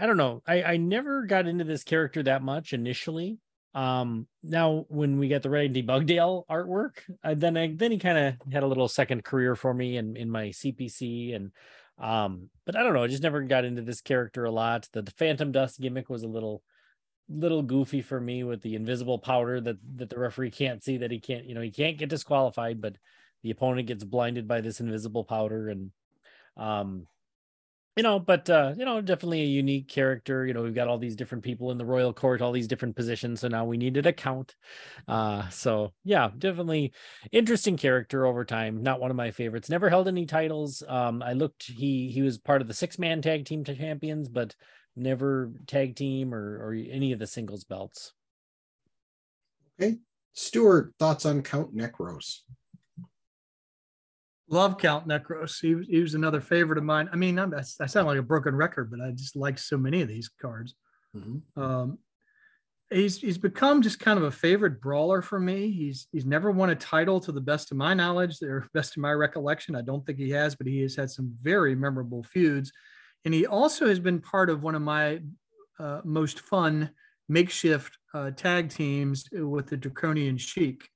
I don't know, I I never got into this character that much initially. Um, now when we got the Randy Bugdale artwork, uh, then I then he kind of had a little second career for me in in my CPC and um, but I don't know, I just never got into this character a lot. The, the Phantom Dust gimmick was a little little goofy for me with the invisible powder that that the referee can't see that he can't, you know, he can't get disqualified, but the opponent gets blinded by this invisible powder and um you know but uh you know definitely a unique character you know we've got all these different people in the royal court all these different positions so now we needed a count uh so yeah definitely interesting character over time not one of my favorites never held any titles. Um i looked he he was part of the six man tag team champions but never tag team or or any of the singles belts. Okay, stuart thoughts on count necros Love Count Necros. He, was- he was another favorite of mine. I mean, I'm, I sound like a broken record, but I just like so many of these cards. Mhm. Um, he's he's become just kind of a favorite brawler for me. He's he's never won a title to the best of my knowledge, or best of my recollection. I don't think he has, but he has had some very memorable feuds, and he also has been part of one of my uh, most fun makeshift uh, tag teams with the Draconian Sheik.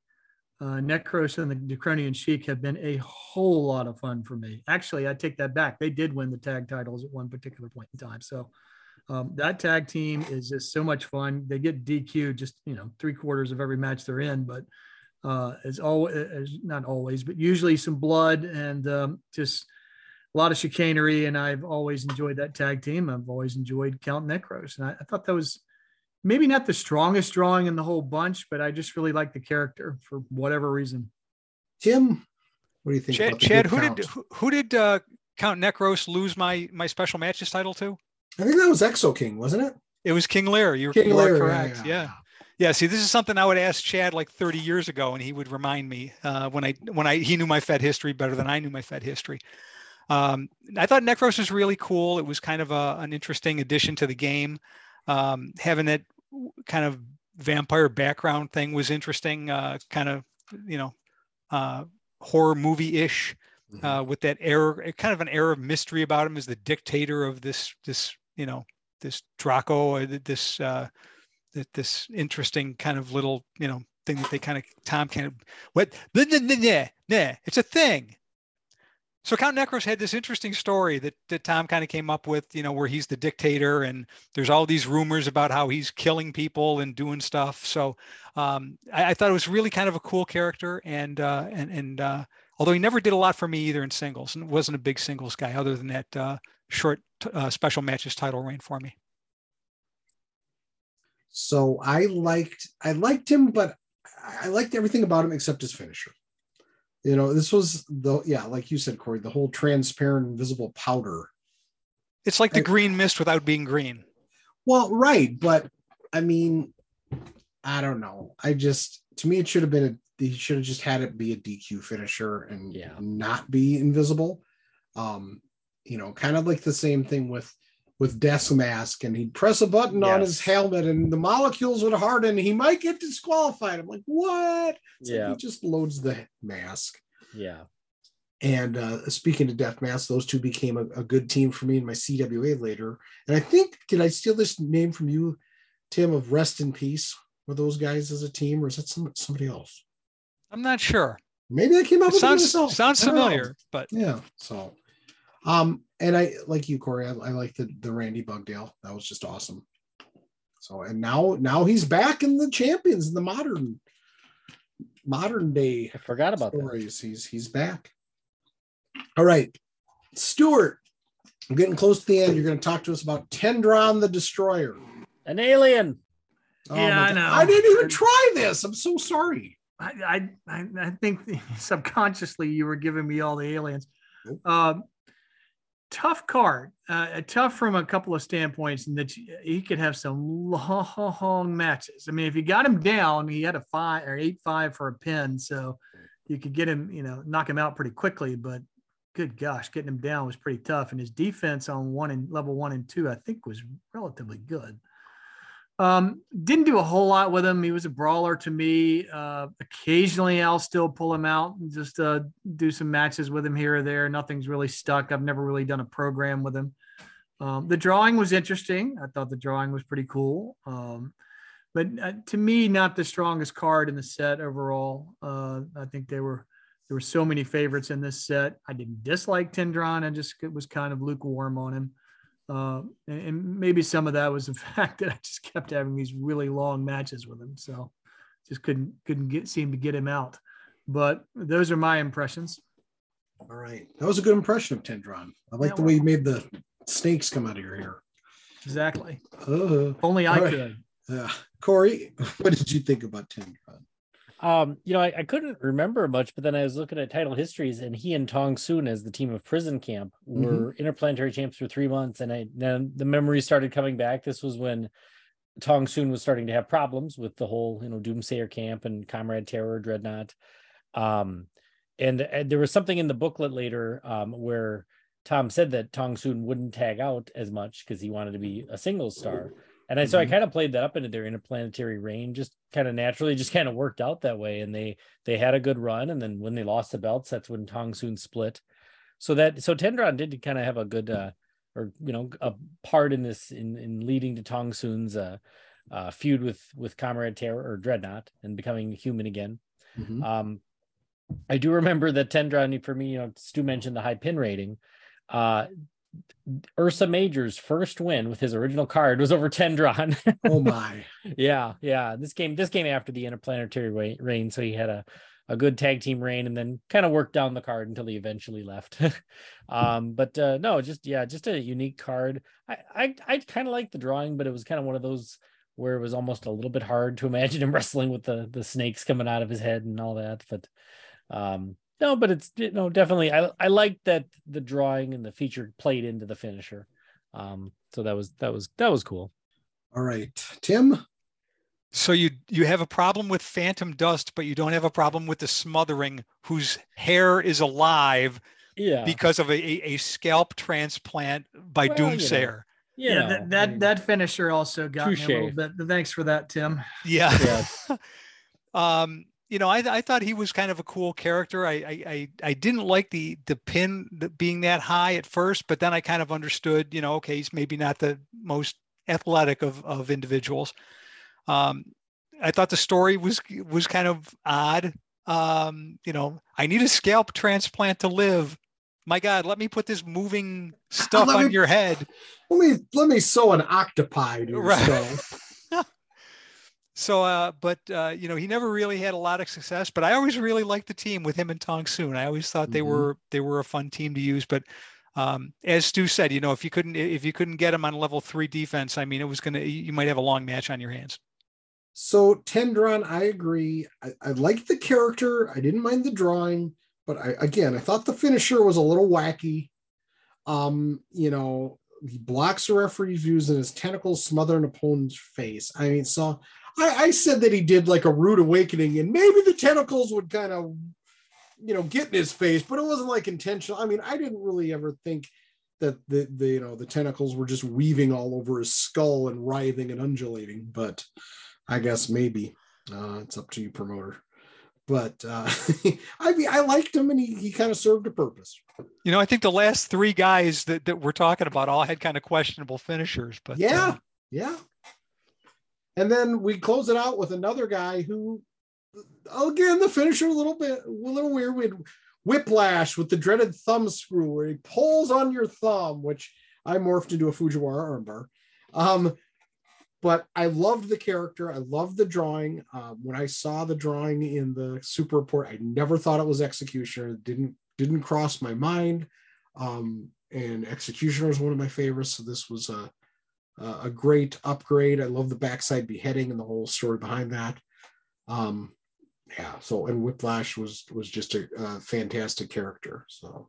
Uh, Necros and the Draconian Sheik have been a whole lot of fun for me. Actually, I take that back. They did win the tag titles at one particular point in time. So um, that tag team is just so much fun. They get DQ just you know three quarters of every match they're in, but uh, as always, as not always, but usually some blood and um, just a lot of chicanery. And I've always enjoyed that tag team. I've always enjoyed Count Necros, and I, I thought that was maybe not the strongest drawing in the whole bunch, but I just really like the character for whatever reason. tim what do you think Chad, about Chad who count? did who, who did uh, Count Necros lose my my special matches title to? i think that was exo king wasn't it It was King Lear. You're, king you are Lear, correct. Yeah. yeah. See, this is something I would ask Chad like 30 years ago, and he would remind me uh, when I when I he knew my Fed history better than I knew my Fed history. Um, I thought Necros was really cool. It was kind of a, an interesting addition to the game. Um, having that kind of vampire background thing was interesting. Uh, kind of you know uh, horror movie ish Mhm. uh, with that air, kind of an air of mystery about him as the dictator of this, this, you know, this Draco, this, uh, th- this interesting kind of little, you know, thing that they kind of Tom kind of what, nah, nah, nah, nah, nah, it's a thing. So Count Necros had this interesting story that, that Tom kind of came up with, you know, where he's the dictator and there's all these rumors about how he's killing people and doing stuff. So um, I, I thought it was really kind of a cool character and uh, and and uh, although he never did a lot for me either in singles and wasn't a big singles guy other than that uh, short uh, special matches title reign for me. So I liked I liked him, but I liked everything about him except his finisher. You know, this was the yeah, like you said, Corey, the whole transparent invisible powder. It's like the I- green mist without being green. Well, right, but I mean, I don't know. I just to me it should have been a he should have just had it be a DQ finisher and Yeah. not be invisible. Um you know, kind of like the same thing with with death mask, and he'd press a button on his helmet, and the molecules would harden. He might get disqualified. I'm like, what? It's like Yeah. he just loads the mask. Yeah. And uh, speaking of Death Mask, those two became a, a good team for me in my CWA later. And I think, did I steal this name from you, Tim, of Rest in Peace? Were those guys as a team, or is that some, somebody else? I'm not sure. Maybe I came up It with it sounds myself. sounds I know. familiar, but Yeah. So, um, and I like you, Corey. I, I like the the Randy Bugdale. That was just awesome. So, and now now he's back in the champions in the modern modern day I forgot about that. stories. He's he's back. All right, Stuart. I'm getting close to the end. You're going to talk to us about Tendron the Destroyer. An alien. Oh Yeah, I know. I didn't even try this. I'm so sorry. I, I, I I think subconsciously you were giving me all the aliens. Nope. Um, tough card, uh, tough from a couple of standpoints, and that he could have some long matches. I mean, if you got him down, he had a five or eight five for a pin, so you could get him, you know, knock him out pretty quickly. But good gosh, getting him down was pretty tough, and his defense on one and level one and two, I think, was relatively good. Um, didn't do a whole lot with him. He was a brawler to me. Uh, occasionally, I'll still pull him out and just uh, do some matches with him here or there. Nothing's really stuck. I've never really done a program with him. Um, the drawing was interesting. I thought the drawing was pretty cool. Um, but uh, to me, not the strongest card in the set overall. Uh, I think they were there were so many favorites in this set. I didn't dislike Tendron. I just it was kind of lukewarm on him. Uh, and, and maybe some of that was the fact that I just kept having these really long matches with him, so just couldn't couldn't get seem to get him out. But those are my impressions. All right, that was a good impression of Tendron. I like Yeah, the way you made the snakes come out of your hair. Exactly. Uh, Only I right. could. uh, Corey, what did you think about Tendron? Um, you know, I, I couldn't remember much, but then I was looking at title histories, and he and Tong Soon as the team of Prison Camp were interplanetary champs for three months, and I then the memories started coming back. This was when Tong Soon was starting to have problems with the whole, you know, Doomsayer camp and Comrade Terror, Dreadnought. Um, and, and there was something in the booklet later um, where Tom said that Tong Soon wouldn't tag out as much because he wanted to be a single star. And I, so I Mhm. kind of played that up into their interplanetary reign, just kind of naturally, just kind of worked out that way. And they they had a good run, and then when they lost the belts, that's when Tong Soon split. So that so Tendron did kind of have a good uh, or you know a part in this in in leading to Tong Soon's uh, uh, feud with with Comrade Terror or Dreadnought and becoming human again. Mhm. Um, I do remember that Tendron for me, you know, Stu mentioned the high pin rating. Uh, Ursa Major's first win with his original card was over Tendron. Oh my! yeah, yeah. This game, this game after the interplanetary reign, so he had a a good tag team reign, and then kind of worked down the card until he eventually left. um, but uh, no, just yeah, just a unique card. I I, I kind of like the drawing, but it was kind of one of those where it was almost a little bit hard to imagine him wrestling with the the snakes coming out of his head and all that. But um, no, but it's you know definitely I I like that the drawing and the feature played into the finisher. Um, so that was that was that was cool. All right, Tim. So you you have a problem with phantom dust, but you don't have a problem with the smothering whose hair is alive Yeah. because of a, a, a scalp transplant by Well, you know. Doomsayer. you yeah, know, that I that, mean, that finisher also got me a Touche. little bit. Thanks for that, Tim. Yeah. Yeah. um, you know, I, I thought he was kind of a cool character. I I, I, didn't like the the pin being that high at first, but then I kind of understood. You know, okay, he's maybe not the most athletic of of individuals. Um, I thought the story was was kind of odd. Um, you know, I need a scalp transplant to live. My God, let me put this moving stuff on me- your head. Let me let me sew an octopi to your Right. So, uh, but uh, you know, he never really had a lot of success. But I always really liked the team with him and Tong Soon. I always thought they Mhm. were they were a fun team to use. But um, as Stu said, you know, if you couldn't if you couldn't get him on level three defense, I mean, it was gonna you might have a long match on your hands. So Tendron, I agree. I, I liked the character. I didn't mind the drawing, but I again I thought the finisher was a little wacky. Um, you know, he blocks the referee's views and his tentacles smother an opponent's face. I mean, so I, I said that he did like a rude awakening, and maybe the tentacles would kind of, you know, get in his face, but it wasn't like intentional. I mean, I didn't really ever think that the, the you know the tentacles were just weaving all over his skull and writhing and undulating. But I guess maybe uh, it's up to you, promoter. But uh, I mean, I liked him, and he, he kind of served a purpose. You know, I think the last three guys that, that we're talking about all had kind of questionable finishers, but yeah, uh, yeah. And then we close it out with another guy who, again, the finisher a little bit, a little weird. We Whiplash with the dreaded thumb screw, where he pulls on your thumb, which I morphed into a Fujiwara armbar. Um, but I loved the character. I loved the drawing. Um, when I saw the drawing in the super report, I never thought it was Executioner. Didn't didn't cross my mind. Um, and Executioner is one of my favorites, so this was a a great upgrade. I love the backside beheading and the whole story behind that. Um, yeah. So and Whiplash was was just a, a fantastic character. So.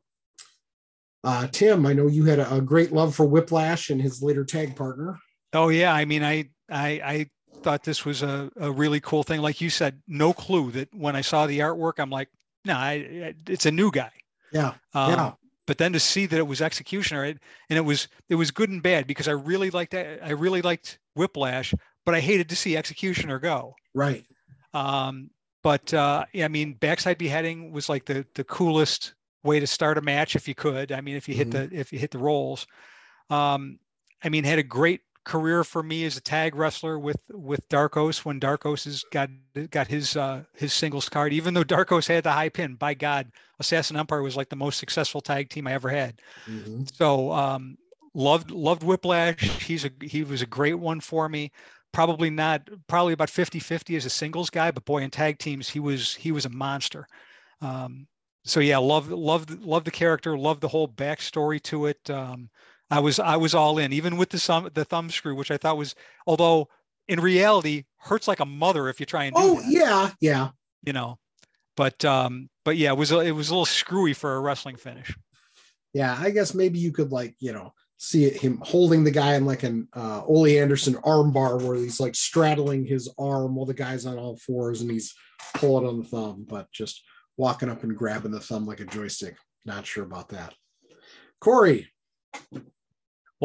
Uh, Tim, I know you had a, a great love for Whiplash and his later tag partner. Oh yeah, I mean, I I I thought this was a, a really cool thing. Like you said, no clue that when I saw the artwork, I'm like, no, I, it's a new guy. Yeah, Um, yeah, But then to see that it was Executioner, it, and it was it was good and bad because I really liked that. I really liked Whiplash, but I hated to see Executioner go. right. Um, but uh, yeah, I mean, backside beheading was like the the coolest way to start a match if you could. I mean, if you hit the if you hit the rolls. Um, I mean, had a great career for me as a tag wrestler with with Darkos when Darkos has got got his uh, his singles card. Even though Darkos had the high pin, by God, Assassin Empire was like the most successful tag team I ever had. Mhm. So um, loved loved Whiplash. He's a he was a great one for me. Probably not probably about 50-50 as a singles guy, but boy in tag teams he was he was a monster. Um, so yeah, love love love the character, love the whole backstory to it. Um, I was I was all in, even with the thumb the thumb screw, which I thought was although in reality hurts like a mother if you try and do Oh that, yeah, yeah. you know. But um, but yeah, it was a, it was a little screwy for a wrestling finish. Yeah, I guess maybe you could like, you know, see it, him holding the guy in like an uh Ole Anderson armbar where he's like straddling his arm while the guy's on all fours and he's pulling on the thumb, but just walking up and grabbing the thumb like a joystick. Not sure about that. Corey.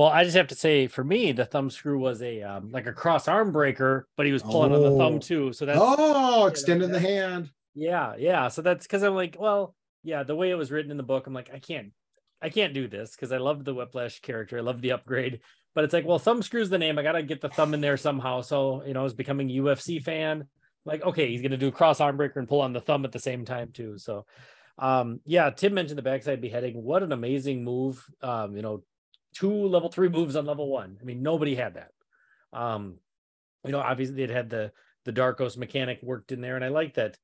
Well, I just have to say, for me, the thumb screw was a um, like a cross arm breaker, but he was pulling on the Oh. thumb too. So that's oh, extending the hand. yeah, yeah. So that's because I'm like, well, yeah, the way it was written in the book, I'm like, I can't, I can't do this because I loved the Whiplash character, I love the upgrade, but it's like, well, thumb screws the name. I gotta get the thumb in there somehow. So you know, I was becoming a UFC fan. Like, okay, he's gonna do a cross arm breaker and pull on the thumb at the same time too. So, um, yeah, Tim mentioned the backside beheading. What an amazing move. Um, you know, two level three moves on level one. I mean, nobody had that. Um, you know, obviously it had the the Darkos mechanic worked in there, and I like that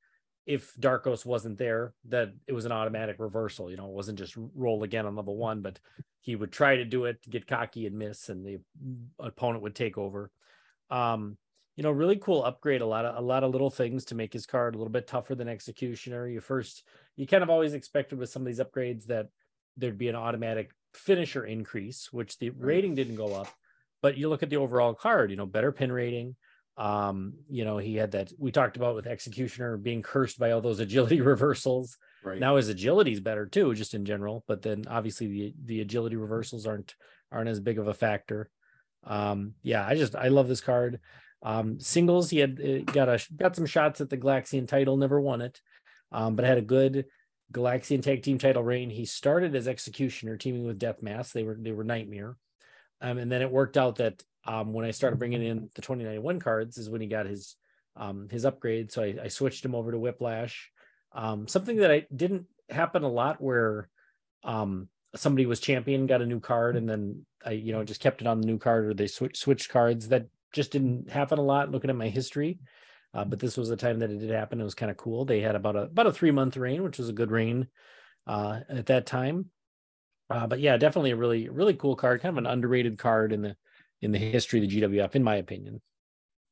if Darkos wasn't there, that it was an automatic reversal. You know, it wasn't just roll again on level one, but he would try to do it, get cocky and miss, and the opponent would take over. Um, you know, really cool upgrade. A lot of a lot of little things to make his card a little bit tougher than Executioner. You first, you kind of always expected with some of these upgrades that there'd be an automatic finisher increase, which the rating didn't go up. But you look at the overall card, you know, better pin rating. Um, you know, he had that we talked about with Executioner being cursed by all those agility reversals. Right. Now his agility is better too, just in general. But then obviously the the agility reversals aren't aren't as big of a factor. Um, yeah, I just I love this card. Um, singles, he had uh, got a got some shots at the Galaxian title, never won it, um, but had a good Galaxian tag team title reign. He started as Executioner, teaming with Death Mask. They were they were Nightmare, um, and then it worked out that um, when I started bringing in the 2091 cards is when he got his um, his upgrade. So I, I switched him over to Whiplash. Um, something that I didn't happen a lot where um, somebody was champion, got a new card, and then I you know just kept it on the new card, or they switch switched cards. That just didn't happen a lot. Looking at my history. Uh, but this was the time that it did happen. It was kind of cool. They had about a about a three month rain, which was a good rain uh, at that time. Uh, but yeah, definitely a really really cool card, kind of an underrated card in the in the history of the GWF, in my opinion.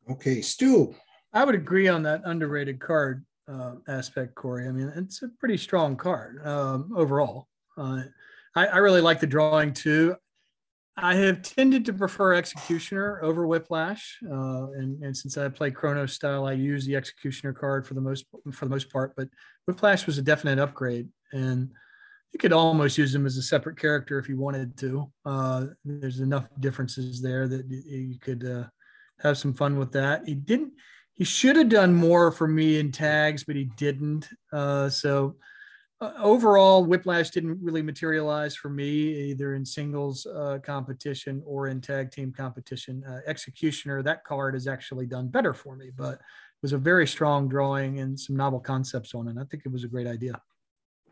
Okay, Stu. I would agree on that underrated card uh, aspect, Corey. I mean, it's a pretty strong card um, overall. Uh, I, I really like the drawing too. I have tended to prefer Executioner over Whiplash, uh, and, and since I play Chrono style, I use the Executioner card for the most for the most part. But Whiplash was a definite upgrade, and you could almost use him as a separate character if you wanted to. Uh, there's enough differences there that you could uh, have some fun with that. He didn't. He should have done more for me in tags, but he didn't. Uh, so uh, overall, Whiplash didn't really materialize for me either in singles uh, competition or in tag team competition. Uh, Executioner, that card has actually done better for me, but it was a very strong drawing and some novel concepts on it. I think it was a great idea.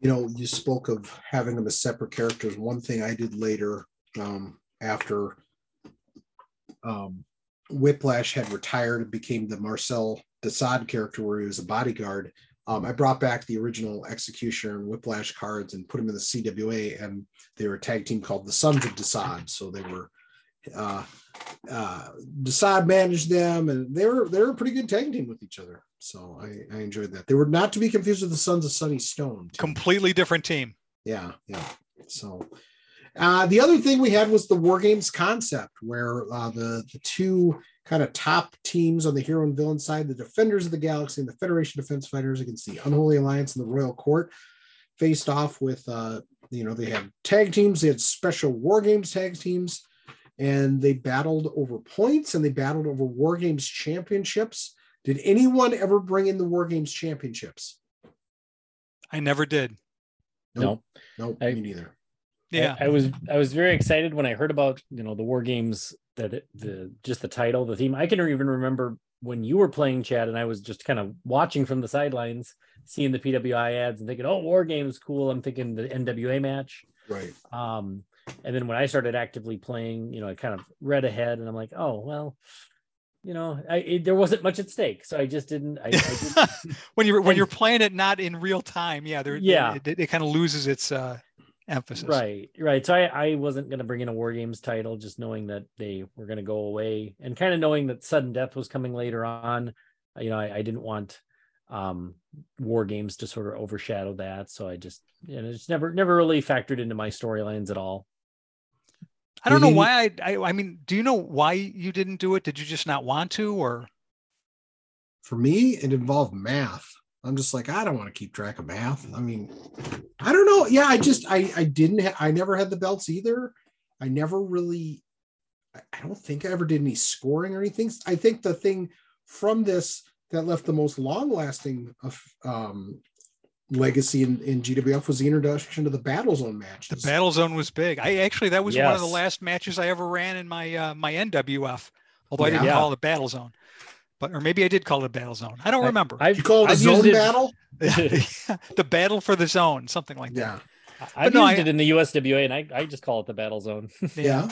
you know, you spoke of having them as separate characters. One thing I did later, um, after um, Whiplash had retired and became the Marcel Desaad character, where he was a bodyguard. Um, I brought back the original Executioner and Whiplash cards and put them in the CWA, and they were a tag team called the Sons of Desaad. So they were uh, uh, Desaad managed them, and they were they were a pretty good tag team with each other. So I, I enjoyed that. They were not to be confused with the Sons of Sunny Stone. too. Completely different team. Yeah, yeah. So uh, the other thing we had was the War Games concept, where uh, the the two kind of top teams on the hero and villain side, the Defenders of the Galaxy and the Federation Defense Fighters against the Unholy Alliance and the Royal Court, faced off with uh, you know they had tag teams, they had special War Games tag teams, and they battled over points and they battled over War Games championships. Did anyone ever bring in the War Games championships? I never did. No. Nope, I- me neither. Yeah. I, I was I was very excited when I heard about you know the war games that it, the just the title the theme I can even remember when you were playing Chad and I was just kind of watching from the sidelines seeing the PWI ads and thinking oh war games cool I'm thinking the NWA match Right. um and then when I started actively playing you know I kind of read ahead and I'm like oh well you know I it, there wasn't much at stake so I just didn't I, I didn't when you're when And- you're playing it not in real time, yeah, there, Yeah. it, it, kind of loses its uh, emphasis. Right, right. So I, I wasn't going to bring in a War Games title, just knowing that they were going to go away and kind of knowing that sudden death was coming later on. You know, I, I didn't want um War Games to sort of overshadow that. So I just, you know, it's never, never really factored into my storylines at all. I don't know Did why. I, I I mean, do you know why you didn't do it? Did you just not want to, or for me, it involved math. I'm just like, I don't want to keep track of math. I mean, I don't know. Yeah, I just, I, I didn't, ha- I never had the belts either. I never really, I I don't think I ever did any scoring or anything. I think the thing from this that left the most long lasting of um, legacy in, in GWF was the introduction to the battle zone match. the battle zone was big? I actually that was one of the last matches I ever ran in my uh, my NWF, although I didn't Yeah. call it a battle zone, but or maybe I did call it a battle zone. I don't I- remember. I've, you call it a I've zone it- battle? the battle for the zone, something like that. Yeah. I've no, used I- it in the USWA and I, I just call it the battle zone. Yeah.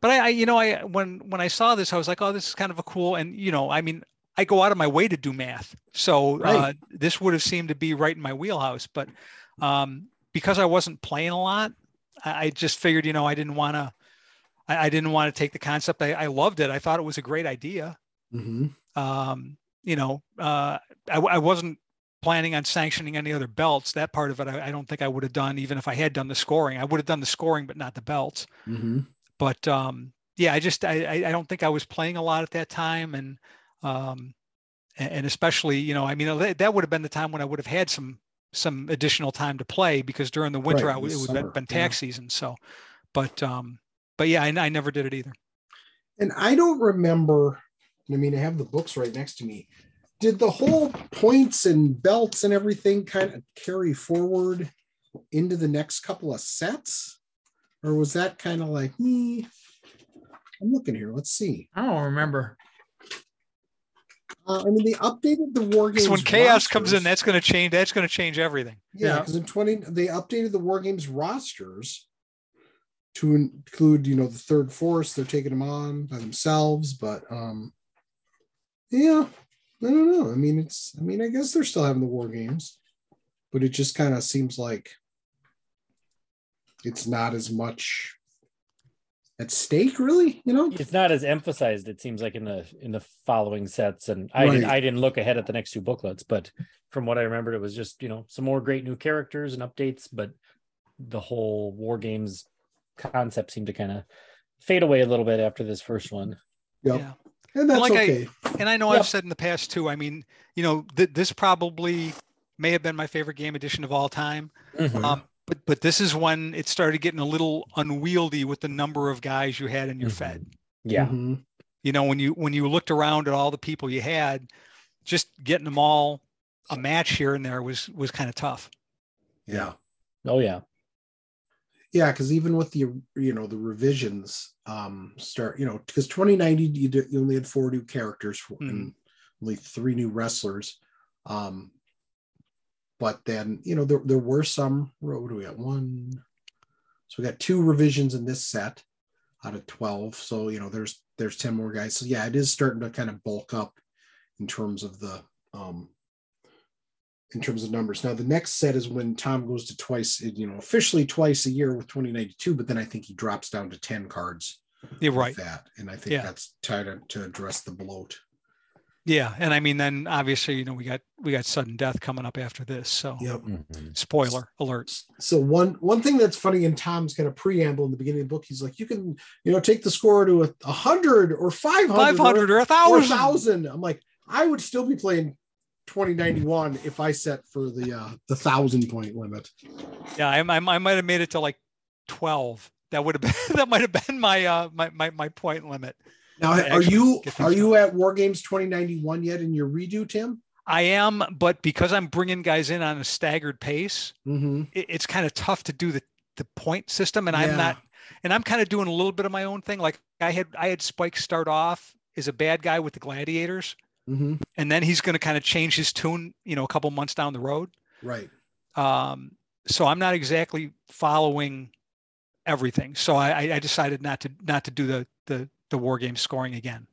but I, I you know i when when i saw this i was like oh this is kind of a cool and you know i mean i go out of my way to do math so uh, this would have seemed to be right in my wheelhouse but um because i wasn't playing a lot i, I just figured you know i didn't want to I, I didn't want to take the concept I, I loved it i thought it was a great idea hmm um you know uh i, I wasn't planning on sanctioning any other belts that part of it I, I don't think i would have done even if i had done the scoring i would have done the scoring but not the belts hmm but um, yeah, I just I, I don't think I was playing a lot at that time, and um, and especially you know I mean that, that would have been the time when I would have had some some additional time to play because during the winter Right, I in would the it would have been yeah. tax season. So, but um, but yeah, I, I never did it either. And I don't remember. I mean, I have the books right next to me. Did the whole points and belts and everything kind of carry forward into the next couple of sets? Or was that kind of like, me? I'm looking here. Let's see. I don't remember. Uh, I mean, they updated the war games. When chaos comes in, that's going to change. That's going to change everything. Yeah, Yeah. because in 20 they updated the war games rosters to include, you know, the third force. They're taking them on by themselves, but um yeah, I don't know. I mean, it's I mean, I guess they're still having the war games, but it just kind of seems like it's not as much at stake, really, you know? it's not as emphasized it seems like in the in the following sets and i didn't i didn't look ahead at the next two booklets but from what i remembered it was just you know some more great new characters and updates but the whole war games concept seemed to kind of fade away a little bit after this first one Yep. Yeah. And that's like I- okay. And I know Yep. I've said in the past too. I mean, you know, th- this probably may have been my favorite game edition of all time. Mhm. Um, but but this is when it started getting a little unwieldy with the number of guys you had in your Mhm. Fed. Yeah. Mhm. You know, when you when you looked around at all the people you had, just getting them all a match here and there was was kind of tough. Yeah. Oh yeah. Yeah, because even with the you know the revisions, um, start you know because 2090 you, you only had four new characters for, and only three new wrestlers, um, but then you know there there were some. What do we got? One, so we got two revisions in this set out of 12. So you know there's there's 10 more guys. So yeah, it is starting to kind of bulk up in terms of the um in terms of numbers. Now the next set is when Tom goes to twice, you know, officially twice a year with 2092, but then I think he drops down to 10 cards. You're right. That and I think Yeah. that's tied to, to address the bloat. Yeah, and I mean then obviously you know we got we got sudden death coming up after this. So Yep. Mhm. spoiler alert. So one one thing that's funny in Tom's kind of preamble in the beginning of the book, he's like, you can, you know, take the score to a, a hundred or 500, Five hundred or a or thousand. thousand. I'm like, I would still be playing 2091 if I set for the uh the thousand point limit. Yeah, I, I, I might have made it to like twelve. That would have been that might have been my uh my my, my point limit. Now, are you are you at War Games 2091 yet in your redo, Tim? I am, but because I'm bringing guys in on a staggered pace, Mm-hmm. it, it's kind of tough to do the the point system, and I'm not, and I'm kind of doing a little bit of my own thing. Like I had I had Spike start off as a bad guy with the Gladiators, Mm-hmm. and then he's going to kind of change his tune, you know, a couple months down the road. Right. Um, so I'm not exactly following everything. So I, I- decided not to not to do the the the war game scoring again.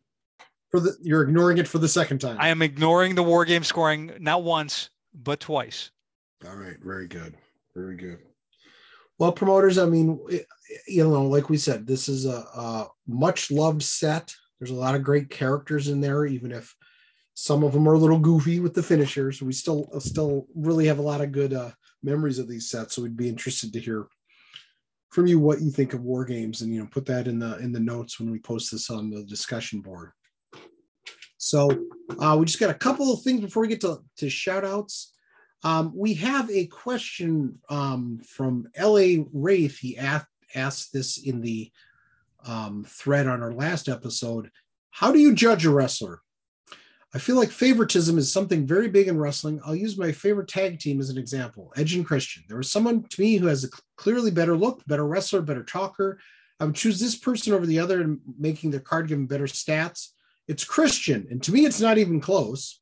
For the you're ignoring it for the second time. I am ignoring the war game scoring not once but twice. All right, very good, very good. Well, promoters, I mean, you know, like we said, this is a, a much loved set. There's a lot of great characters in there, even if some of them are a little goofy with the finishers. We still still really have a lot of good uh, memories of these sets. So we'd be interested to hear from you what you think of war games, and you know, put that in the in the notes when we post this on the discussion board. So uh, we just got a couple of things before we get to, to shout outs. Um, we have a question um, from L.A. Wraith. He asked, asked this in the um, thread on our last episode. How do you judge a wrestler? I feel like favoritism is something very big in wrestling. I'll use my favorite tag team as an example Edge and Christian. There was someone to me who has a clearly better look, better wrestler, better talker. I would choose this person over the other and making their card give them better stats. It's Christian. And to me, it's not even close.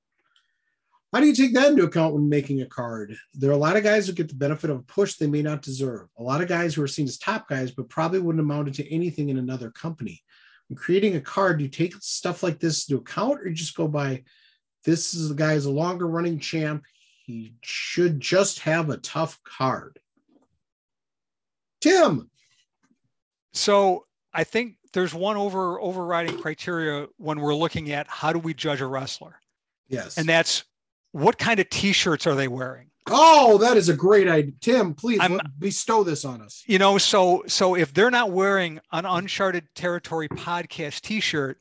How do you take that into account when making a card? There are a lot of guys who get the benefit of a push they may not deserve. A lot of guys who are seen as top guys, but probably wouldn't amounted to anything in another company. When creating a card, do you take stuff like this into account, or you just go by this is the guy is a longer running champ. He should just have a tough card. Tim. So I think there's one over overriding criteria when we're looking at how do we judge a wrestler, Yes. and that's what kind of T-shirts are they wearing. Oh, that is a great idea. Tim, please let- bestow this on us. You know, so so if they're not wearing an Uncharted Territory podcast T-shirt,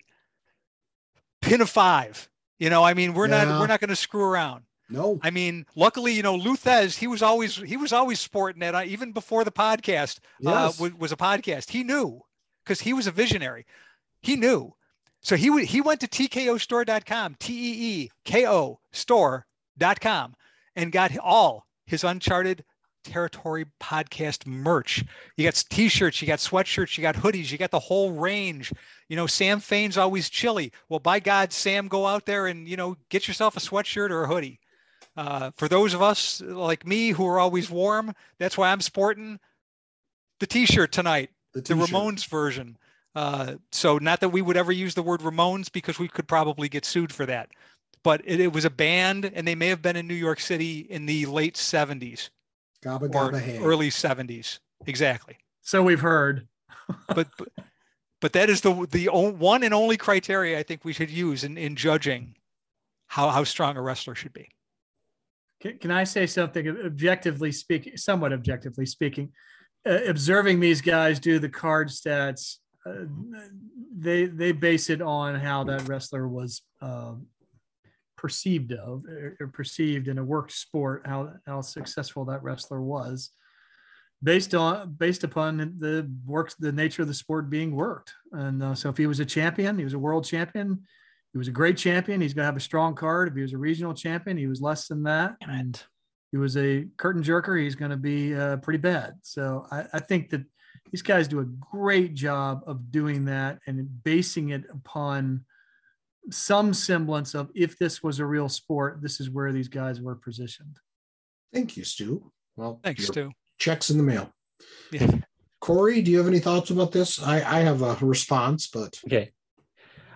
pin a five. You know, I mean, we're Yeah. not we're not going to screw around. No. I mean, luckily, you know, Lou Thesz, he was always he was always sporting that uh, even before the podcast uh, Yes. was, was a podcast. He knew because he was a visionary. He knew. So he w- he went to teekostore.com, T E E K O store.com and got all his Uncharted Territory podcast merch. You got t-shirts, you got sweatshirts, you got hoodies, you got the whole range. You know, Sam Fain's always chilly. Well, by God, Sam, go out there and you know get yourself a sweatshirt or a hoodie. Uh, for those of us like me who are always warm, that's why I'm sporting the t-shirt tonight, the t-shirt. Ramones version. Uh, so not that we would ever use the word Ramones because we could probably get sued for that. But it, it was a band, and they may have been in New York City in the late 70s Gabba or gabba hey. early 70s. Exactly. So we've heard. But but, but that is the the o- one and only criteria I think we should use in, in judging how how strong a wrestler should be. Can, can I say something objectively speaking, somewhat objectively speaking? Uh, observing these guys do the card stats, uh, they they base it on how that wrestler was um, perceived of or, or perceived in a work sport, how how successful that wrestler was. based on based upon the works the nature of the sport being worked. And uh, so if he was a champion, he was a world champion. He was a great champion. He's going to have a strong card. If he was a regional champion, he was less than that. And he was a curtain jerker. He's going to be uh, pretty bad. So I, I think that these guys do a great job of doing that and basing it upon some semblance of if this was a real sport, this is where these guys were positioned. Thank you, Stu. Well, Thanks, Stu. Checks in the mail. Yeah. Corey, do you have any thoughts about this? I, I have a response, but Okay.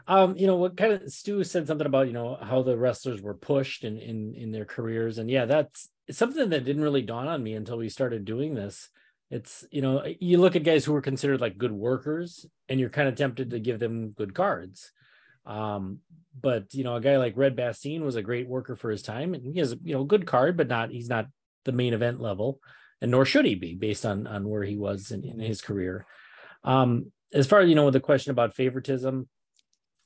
Um, you know, what kind of Stu said something about, you know, how the wrestlers were pushed in in in their careers. And yeah, that's something that didn't really dawn on me until we started doing this. It's, you know, you look at guys who were considered like good workers and you're kind of tempted to give them good cards. Um, but you know, a guy like Red Bastien was a great worker for his time, and he has you know a good card, but not he's not the main event level, and nor should he be based on on where he was in, in his career. Um, as far as you know, with the question about favoritism,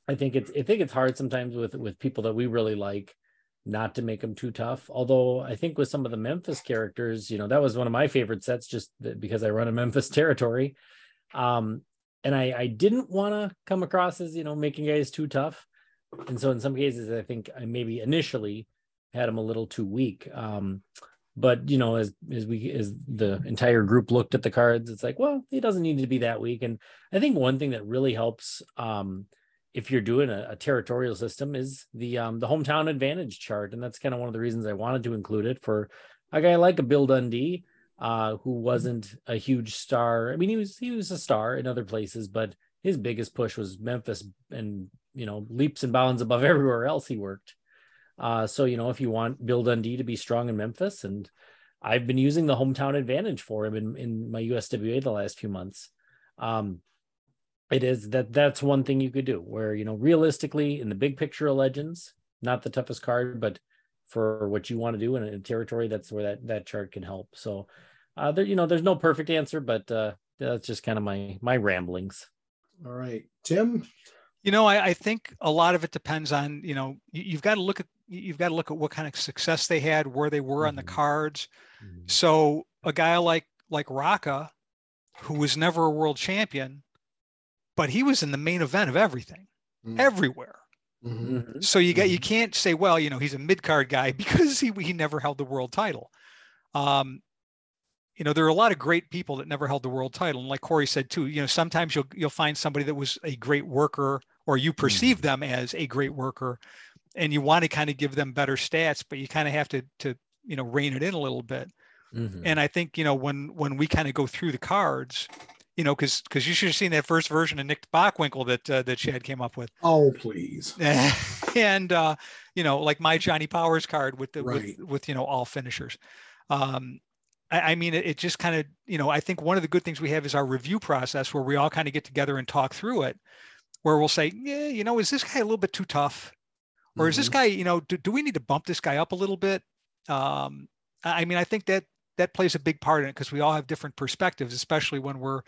I think it's I think it's hard sometimes with with people that we really like not to make them too tough. Although I think with some of the Memphis characters, you know, that was one of my favorite sets just because I run a Memphis territory. Um, and I, I didn't want to come across as, you know, making guys too tough. And so in some cases, I think I maybe initially had him a little too weak. Um, but you know, as as we as the entire group looked at the cards, it's like, well, he doesn't need to be that weak. And I think one thing that really helps um, if you're doing a, a, territorial system is the um, the hometown advantage chart, and that's kind of one of the reasons I wanted to include it for a guy like a Bill Dundee, uh, who wasn't a huge star. I mean, he was he was a star in other places, but his biggest push was Memphis, and you know, leaps and bounds above everywhere else he worked. Uh, so you know, if you want Bill Dundee to be strong in Memphis, and I've been using the hometown advantage for him in, in my USWA the last few months. Um, it is that that's one thing you could do where you know realistically in the big picture of legends not the toughest card but for what you want to do in a territory that's where that that chart can help so uh there you know there's no perfect answer but uh that's just kind of my my ramblings all right tim you know I, I think a lot of it depends on you know you, you've got to look at you've got to look at what kind of success they had where they were mm-hmm. on the cards mm-hmm. so a guy like like Rocca who was never a world champion but he was in the main event of everything, mm-hmm. everywhere. Mm-hmm. So you got you mm-hmm. can't say, well, you know, he's a mid card guy because he he never held the world title. Um, you know, there are a lot of great people that never held the world title, and like Corey said too, you know, sometimes you'll you'll find somebody that was a great worker, or you perceive mm-hmm. them as a great worker, and you want to kind of give them better stats, but you kind of have to to you know rein it in a little bit. Mm-hmm. And I think you know when when we kind of go through the cards, you know, because because you should have seen that first version of Nick Bockwinkel that uh, that Chad came up with. Oh, please. and uh, you know, like my Johnny Powers card with the right. with, with you know all finishers. Um, I, I mean, it, it just kind of you know, I think one of the good things we have is our review process where we all kind of get together and talk through it, where we'll say, yeah, you know, is this guy a little bit too tough, or mm-hmm. is this mm-hmm. guy, you know, do, do we need to bump this guy up a little bit? Um, I mean, I think that that plays a big part in it because we all have different perspectives, especially when we're,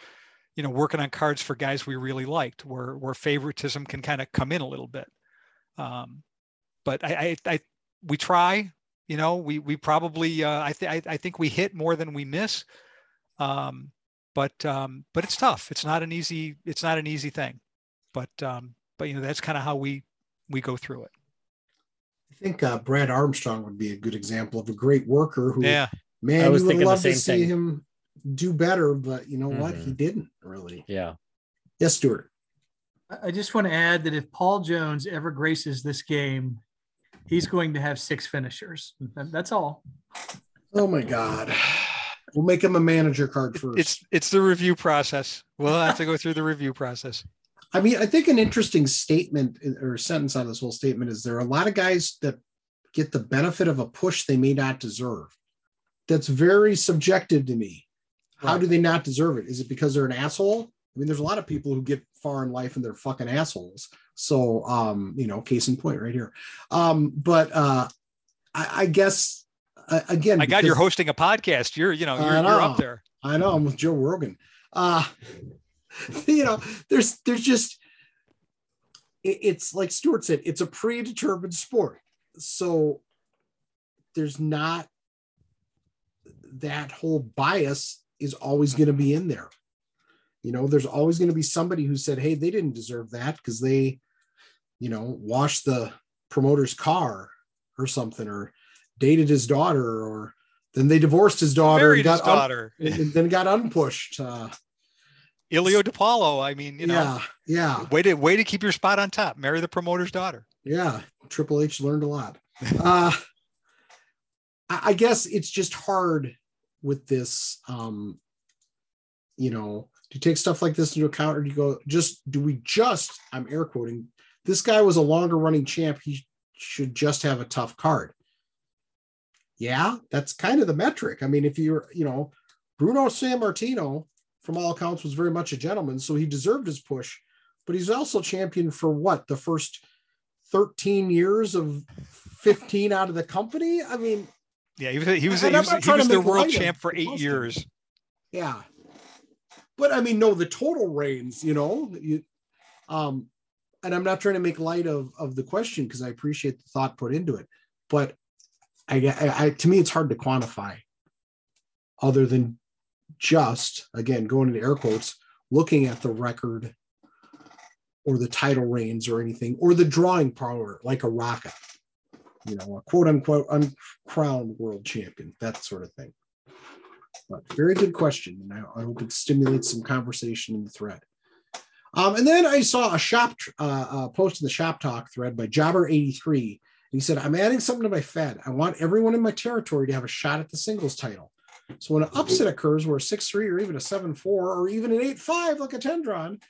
you know, working on cards for guys we really liked, where where favoritism can kind of come in a little bit. Um, but I, I, I, we try. You know, we we probably uh, I think I think we hit more than we miss. Um, but um, but it's tough. It's not an easy it's not an easy thing. But um, but you know that's kind of how we we go through it. I think uh, Brad Armstrong would be a good example of a great worker who yeah. Man, I was you would love to see thing. him do better, but you know mm-hmm. what? He mm-hmm. didn't really. Yeah. Yes, Stuart. I just want to add that if Paul Jones ever graces this game, he's going to have six finishers. That's all. Oh my God. We'll make him a manager card first. It's it's the review process. We'll have to go through the review process. I mean, I think an interesting statement or sentence on this whole statement is there are a lot of guys that get the benefit of a push they may not deserve that's very subjective to me. How do they not deserve it? Is it because they're an asshole? I mean, there's a lot of people who get far in life and they're fucking assholes. So, um, you know, case in point right here. Um, but uh, I, I guess uh, again, I got you're hosting a podcast. You're, you know, you're, know, you're up there. I know. I'm with Joe Rogan. Uh, you know, there's, there's just, it, it's like Stuart said, it's a predetermined sport. So there's not that whole bias is always going to be in there. You know, there's always going to be somebody who said, "Hey, they didn't deserve that because they, you know, washed the promoter's car or something, or dated his daughter, or then they divorced his daughter and his got un- daughter. and then got unpushed. Uh, Ilio DiPaolo. I mean, you know, yeah, yeah, way to way to keep your spot on top. Marry the promoter's daughter. yeah. Triple H learned a lot. Uh, I guess it's just hard with this. Um, you know, you take stuff like this into account, or do you go just do we just? I'm air quoting. This guy was a longer running champ. He should just have a tough card. Yeah, that's kind of the metric. I mean, if you're, you know, Bruno Sammartino, from all accounts, was very much a gentleman, so he deserved his push. But he's also champion for what the first 13 years of 15 out of the company. I mean, Yeah, he was he was, And he was, he was their world champ for eight years. yeah. But I mean, no, the total reigns, you know, you, um, and I'm not trying to make light of of the question because I appreciate the thought put into it, but I, I, I to me it's hard to quantify, other than just again going into air quotes, looking at the record or the title reigns or anything or the drawing power like a Rocca, you know, a quote unquote uncrowned world champion, that sort of thing. But very good question, and I, I hope it stimulates some conversation in the thread. Um, and then I saw a shop uh, uh, post in the shop talk thread by Jobber83. He said, "I'm adding something to my Fed. I want everyone in my territory to have a shot at the singles title. So when an upset occurs, where a six three or even a seven four or even an eight five like a Tendron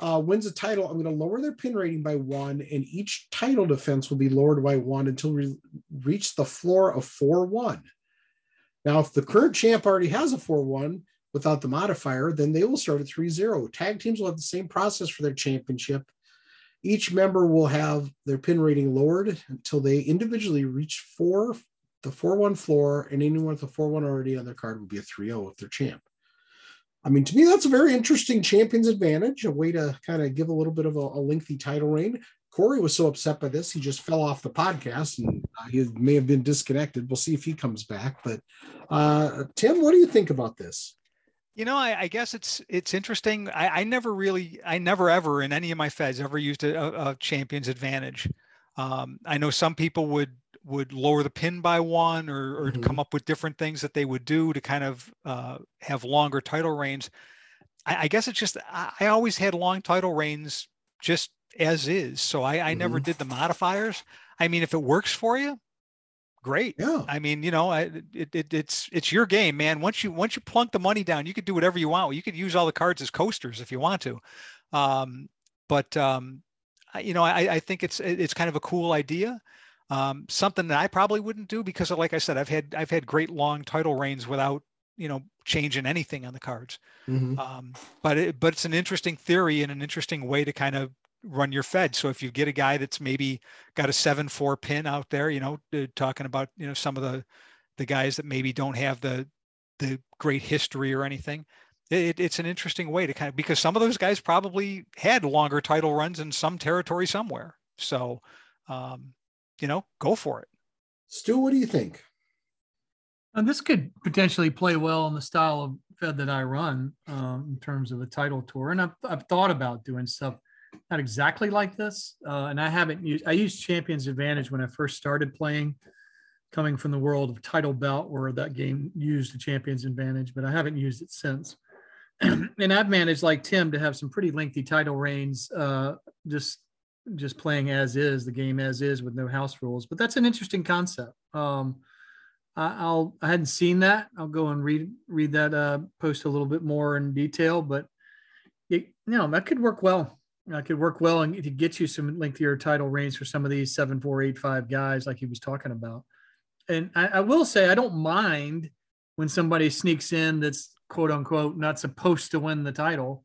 uh, wins a title, I'm going to lower their pin rating by one, and each title defense will be lowered by one until we reach the floor of four one. Now, if the current champ already has a 4 1 without the modifier, then they will start at 3 0. Tag teams will have the same process for their championship. Each member will have their pin rating lowered until they individually reach four, the 4 1 floor, and anyone with a 4 1 already on their card will be a 3 0 if they're champ. I mean, to me, that's a very interesting champion's advantage, a way to kind of give a little bit of a, a lengthy title reign. Corey was so upset by this, he just fell off the podcast and uh, he may have been disconnected. We'll see if he comes back. But uh, Tim, what do you think about this? You know, I, I guess it's it's interesting. I, I never really, I never ever in any of my feds ever used a, a, champion's advantage. Um, I know some people would would lower the pin by one or, or Mhm. come up with different things that they would do to kind of uh, have longer title reigns. I, I guess it's just I, always had long title reigns just as is, so I, I never did the modifiers. I mean, if it works for you, great. Yeah. I mean, you know, I, it, it, it's it's your game, man. Once you once you plunk the money down, you could do whatever you want. You could use all the cards as coasters if you want to. Um, but um, I, you know, I, I think it's it's kind of a cool idea. Um, something that I probably wouldn't do because, like I said, I've had I've had great long title reigns without you know changing anything on the cards. Mhm. Um, but it, but it's an interesting theory and an interesting way to kind of run your Fed. So if you get a guy that's maybe got a seven four pin out there, you know, uh, talking about you know some of the the guys that maybe don't have the the great history or anything. It, it's an interesting way to kind of because some of those guys probably had longer title runs in some territory somewhere. So, um, you know, go for it. Stu, what do you think? And this could potentially play well in the style of Fed that I run um, in terms of a title tour. And I've, I've thought about doing stuff not exactly like this. Uh, and I haven't used, I used Champions Advantage when I first started playing, coming from the world of Title Belt, where that game used the Champions Advantage, but I haven't used it since. and I've managed, like Tim, to have some pretty lengthy title reigns, uh, just just playing as is the game as is with no house rules. But that's an interesting concept. Um, I, I'll I hadn't seen that. I'll go and read read that uh, post a little bit more in detail. But it, you know that could work well. That could work well and to get you some lengthier title reigns for some of these seven, four, eight, five guys like he was talking about. And I, I will say I don't mind when somebody sneaks in that's quote unquote not supposed to win the title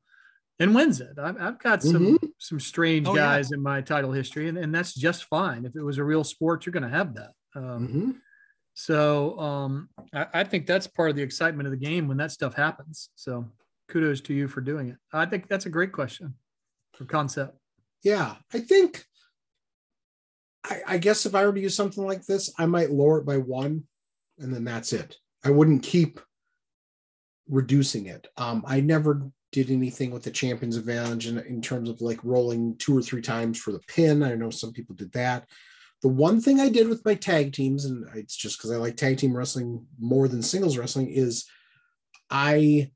and wins it. I've, I've got some some strange Oh, yeah. guys in my title history, and, and that's just fine. If it was a real sport, you're going to have that. Um, Mhm. so um, I, I think that's part of the excitement of the game when that stuff happens. So kudos to you for doing it. I think that's a great question for concept. Yeah, I think. I, I guess if I were to use something like this, I might lower it by one, and then that's it. I wouldn't keep reducing it. Um, I never did anything with the champions advantage in, in terms of like rolling two or three times for the pin. I know some people did that. The one thing I did with my tag teams, and it's just because I like tag team wrestling more than singles wrestling, is I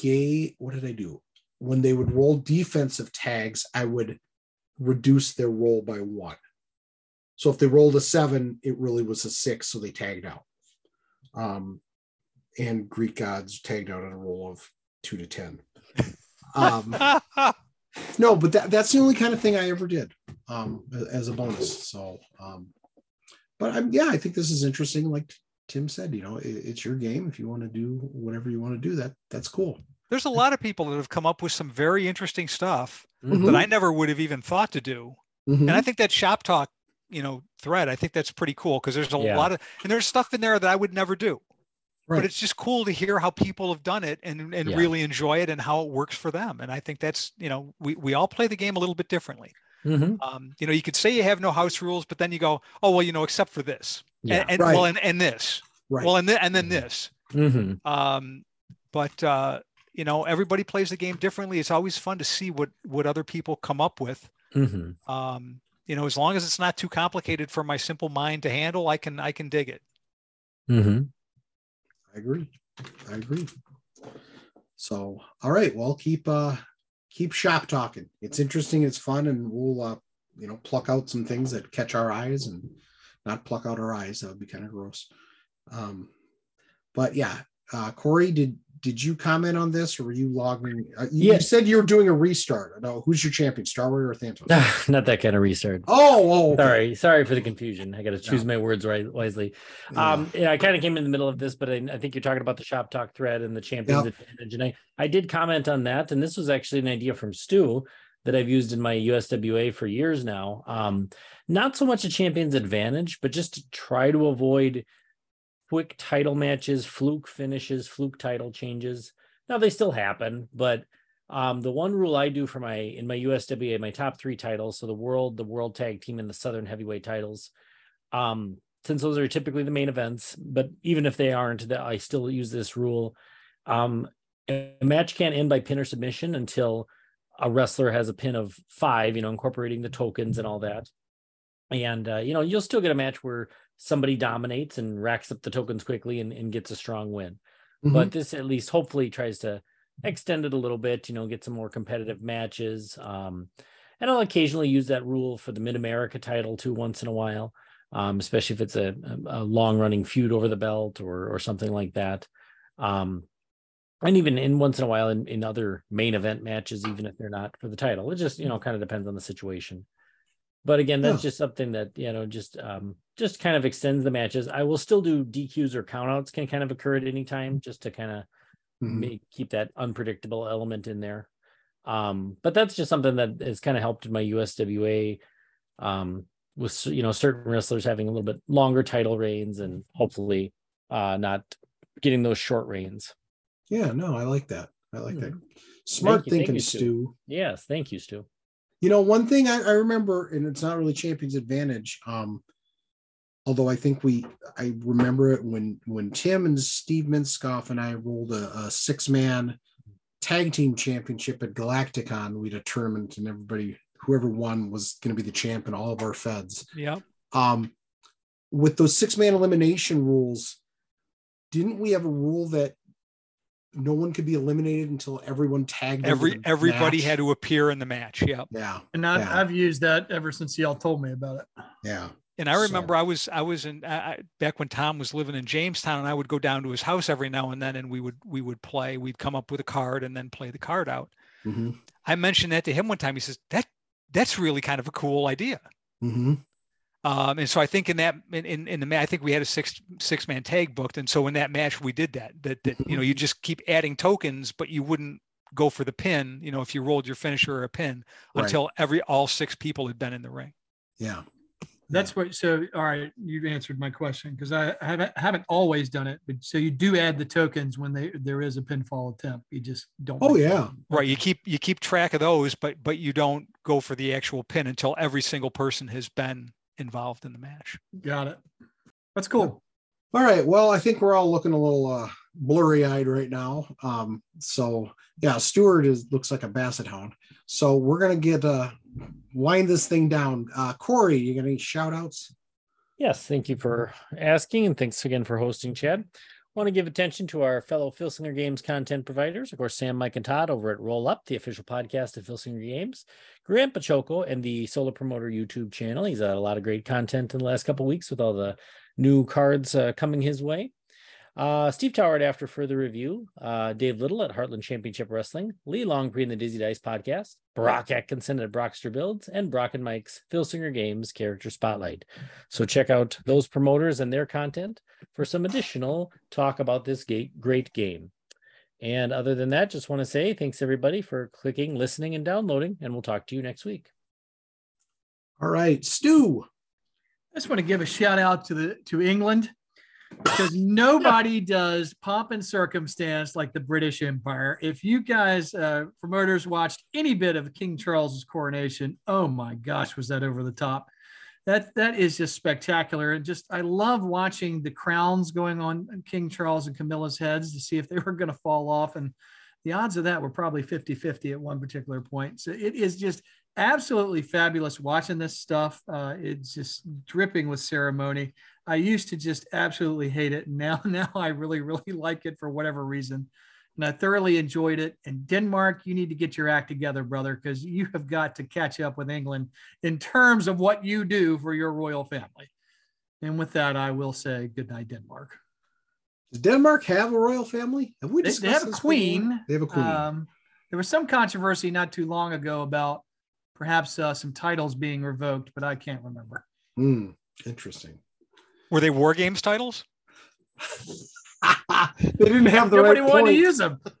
gay. What did I do? When they would roll defensive tags, I would reduce their roll by one. So if they rolled a seven, it really was a six, so they tagged out. Um, and Greek gods tagged out on a roll of two to ten. Um, no, but that, that's the only kind of thing I ever did um, as a bonus. So, um, but I'm yeah, I think this is interesting. Like Tim said, you know, it, it's your game. If you want to do whatever you want to do, that that's cool. There's a lot of people that have come up with some very interesting stuff Mhm. that I never would have even thought to do. Mhm. And I think that shop talk, you know, thread, I think that's pretty cool because there's a Yeah. lot of and there's stuff in there that I would never do. Right. But it's just cool to hear how people have done it and and Yeah. really enjoy it and how it works for them. And I think that's, you know, we we all play the game a little bit differently. Mhm. Um, you know, you could say you have no house rules, but then you go, oh well, you know, except for this. Yeah. And, and Right. well, and, and this. right. Well, and th- and then this. Mhm. Um, but uh, you know, everybody plays the game differently. It's always fun to see what what other people come up with. Mhm. Um, you know, as long as it's not too complicated for my simple mind to handle, I can I can dig it. I agree. I agree. So, all right. Well, keep uh keep shop talking. It's interesting. It's fun, and we'll uh you know pluck out some things that catch our eyes, and not pluck out our eyes. That would be kind of gross. Um, but yeah, uh, Corey, did did you comment on this, or were you logging? Uh, you, Yeah. you said you were doing a restart. No, who's your champion, Star Warrior or Thantos? Not that kind of restart. Oh, oh, okay. Sorry, sorry for the confusion. I got to choose my words right wisely. Yeah. Um, yeah, I kind of came in the middle of this, but I, I think you're talking about the shop talk thread and the champions Yep. advantage, and I, I did comment on that, and this was actually an idea from Stu that I've used in my USWA for years now. Um, not so much a champions advantage, but just to try to avoid quick title matches, fluke finishes, fluke title changes. Now they still happen, but um, the one rule I do for my in my USWA, my top three titles, so the world, the world tag team, and the Southern heavyweight titles, um, since those are typically the main events, but even if they aren't, I still use this rule. Um, a match can't end by pin or submission until a wrestler has a pin of five, you know, incorporating the tokens and all that. And uh, you know, you'll still get a match where somebody dominates and racks up the tokens quickly and, and gets a strong win. Mhm. but this at least hopefully tries to extend it a little bit you know get some more competitive matches um and i'll occasionally use that rule for the mid-america title too once in a while um especially if it's a, a long running feud over the belt or or something like that. Um and even in once in a while in, in other main event matches even if they're not for the title. It just you know kind of depends on the situation but again that's Yeah. just something that you know just um just kind of extends the matches i will still do dqs or countouts can kind of occur at any time just to kind of Mhm. make keep that unpredictable element in there um but that's just something that has kind of helped in my uswa um with you know certain wrestlers having a little bit longer title reigns and hopefully uh not getting those short reigns Yeah, no, I like that. I like Hmm. that. Smart you, thank thinking, you, Stu. Stu. yes thank you stu You know, one thing I, I remember, and it's not really Champions Advantage. Um, although I think we, I remember it when when Tim and Steve Minskoff and I rolled a, a six man tag team championship at Galacticon. We tournament, and everybody, whoever won, was going to be the champ in all of our feds. Yeah. Um, with those six man elimination rules, didn't we have a rule that no one could be eliminated until everyone tagged Every everybody match? had to appear in the match. Yeah. yeah And I, Yeah. I've used that ever since y'all told me about it. yeah And I So- remember I was I was in I, I- back when Tom was living in Jamestown, and I would go down to his house every now and then, and we would we would play. We'd come up with a card and then play the card out. hmm I mentioned that to him one time. He says that that's really kind of a cool idea. hmm Um, and so I think in that in, in, in the match, I think we had a six six man tag booked, and so in that match we did that. That that you know you just keep adding tokens, but you wouldn't go for the pin. You know if you rolled your finisher or a pin Right. until every all six people had been in the ring. Yeah. That's what. So, all right, you've answered my question because I haven't haven't always done it, but so you do add the tokens when they there is a pinfall attempt. You just don't. Oh, yeah. them. Right. You keep you keep track of those, but but you don't go for the actual pin until every single person has been involved in the match. Got it. That's cool. All right. Well, I think we're all looking a little uh blurry eyed right now. Um, so yeah, Stewart is looks like a basset hound. So we're gonna get uh wind this thing down. Uh Corey, you got any shout outs? Yes, thank you for asking, and thanks again for hosting, Chad. Want to give attention to our fellow Filsinger Games content providers, of course, Sam, Mike, and Todd over at Roll Up, the official podcast of Filsinger Games, Grant Baciocco, and the Solo Promoter YouTube channel. He's had a lot of great content in the last couple weeks with all the new cards uh, coming his way. Uh, Steve Tower After Further Review, uh, Dave Little at Heartland Championship Wrestling, Lee Longpree in the Dizzy Dice Podcast, Brock Atkinson at Brockster Builds, and Brock and Mike's Filsinger Games Character Spotlight. So check out those promoters and their content for some additional talk about this great game. And other than that, just want to say thanks everybody for clicking, listening, and downloading, and we'll talk to you next week. All right, Stu. I just want to give a shout out to the to England because nobody does pomp and circumstance like the British Empire. If you guys, uh, promoters, watched any bit of King Charles's coronation, oh my gosh, was that over the top? That that is just spectacular, and just I love watching the crowns going on King Charles and Camilla's heads to see if they were going to fall off, and the odds of that were probably 50-50 at one particular point. So it is just absolutely fabulous watching this stuff. Uh, it's just dripping with ceremony. I used to just absolutely hate it. Now, now I really, really like it for whatever reason. And I thoroughly enjoyed it. And Denmark, you need to get your act together, brother, because you have got to catch up with England in terms of what you do for your royal family. And with that, I will say good night, Denmark. Does Denmark have a royal family? Have we they, they have a queen. Before? They have a queen. Um, there was some controversy not too long ago about perhaps uh, some titles being revoked, but I can't remember. Hmm. interesting. Were they war games titles? they didn't have the Nobody right wanted points. to use them.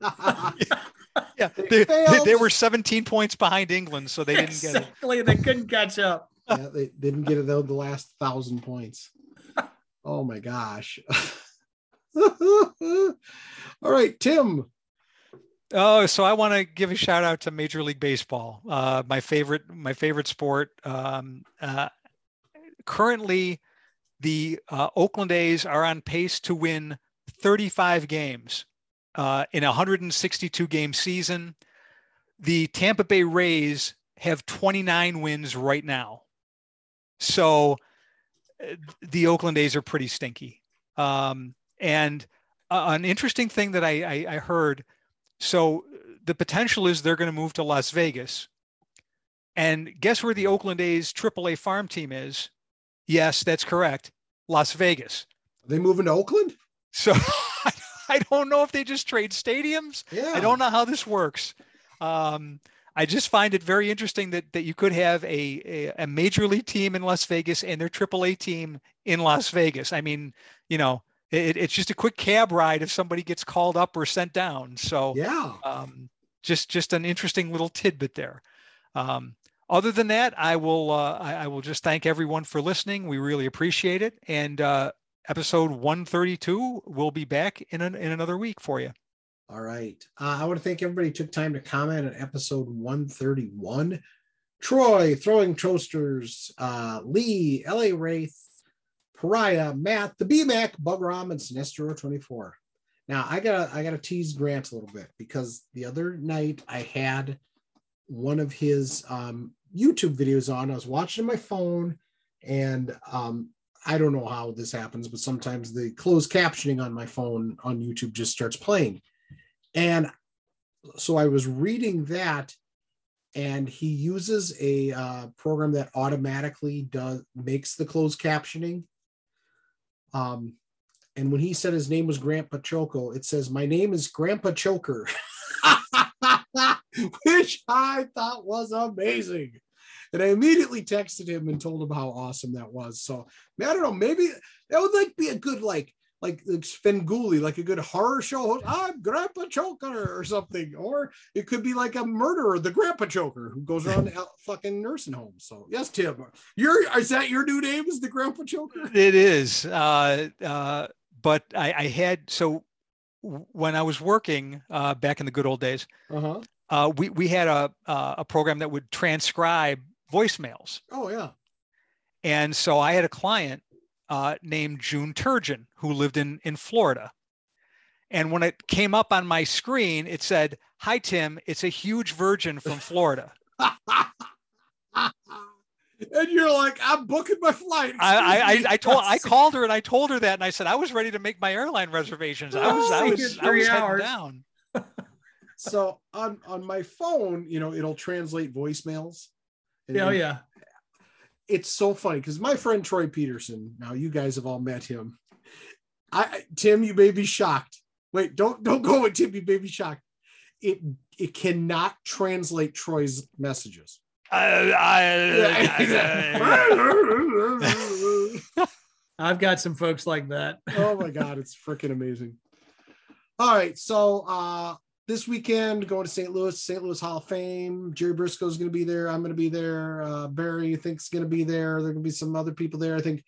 yeah, they, they, they, were 17 points behind England, so they didn't exactly. get it. Exactly, they couldn't catch up. yeah, they didn't get it though. The last thousand points. Oh my gosh. All right, Tim. Oh, so I want to give a shout out to Major League Baseball, uh, my favorite, my favorite sport. Um, uh, currently, the uh, Oakland A's are on pace to win 35 games uh, in a 162 game season. The Tampa Bay Rays have 29 wins right now. So uh, the Oakland A's are pretty stinky. Um, and uh, an interesting thing that I, I, I heard so the potential is they're going to move to Las Vegas. And guess where the Oakland A's AAA farm team is? Yes, that's correct. Las Vegas. Are they moving to Oakland? So I don't know if they just trade stadiums. Yeah. I don't know how this works. Um, I just find it very interesting that that you could have a, a, a major league team in Las Vegas and their AAA team in Las Vegas. I mean, you know, it, it's just a quick cab ride if somebody gets called up or sent down. So yeah, um, just just an interesting little tidbit there. Um, other than that, I will uh, I, I, will just thank everyone for listening. We really appreciate it. And uh, episode 132 will be back in an, in another week for you. All right. Uh, I want to thank everybody who took time to comment on episode 131. Troy, Throwing Toasters, uh, Lee, LA Wraith, Pariah, Matt, the BMAC, Bugram, and Sinestro 24. Now I gotta I gotta tease Grant a little bit because the other night I had one of his um, YouTube videos on. I was watching my phone, and um, I don't know how this happens, but sometimes the closed captioning on my phone on YouTube just starts playing. And so I was reading that, and he uses a uh, program that automatically does makes the closed captioning. Um, and when he said his name was Grandpa Choco, it says, My name is Grandpa Choker, which I thought was amazing. And I immediately texted him and told him how awesome that was. So I don't know, maybe that would like be a good like like Svengoolie, like a good horror show. host. I'm Grandpa Choker or something, or it could be like a murderer, the Grandpa Choker, who goes around fucking nursing homes. So yes, Tim, your is that your new name? Is the Grandpa Choker? It is. Uh, uh, but I, I had so when I was working uh, back in the good old days, uh-huh. uh, we we had a uh, a program that would transcribe voicemails. Oh yeah. And so I had a client uh, named June Turgeon who lived in in Florida, And when it came up on my screen, it said, Hi, Tim, it's a huge virgin from Florida. and you're like, I'm booking my flight. I, I, I, I told I called her and I told her that and I said I was ready to make my airline reservations. I was I was in I was heading down. so on on my phone, you know, it'll translate voicemails. And- Oh yeah. It's so funny because my friend Troy Peterson. Now you guys have all met him. I I- Tim, you may be shocked. Wait, don't don't go with Tim. You may be shocked. It it cannot translate Troy's messages. I- I- I've got some folks like that. oh my god, it's freaking amazing. All right, so uh this weekend going to St. Louis, St. Louis Hall of Fame. Jerry Brisco's going to be there. I'm going to be there. Uh, Barry think's going to be there. There going to be some other people there. I think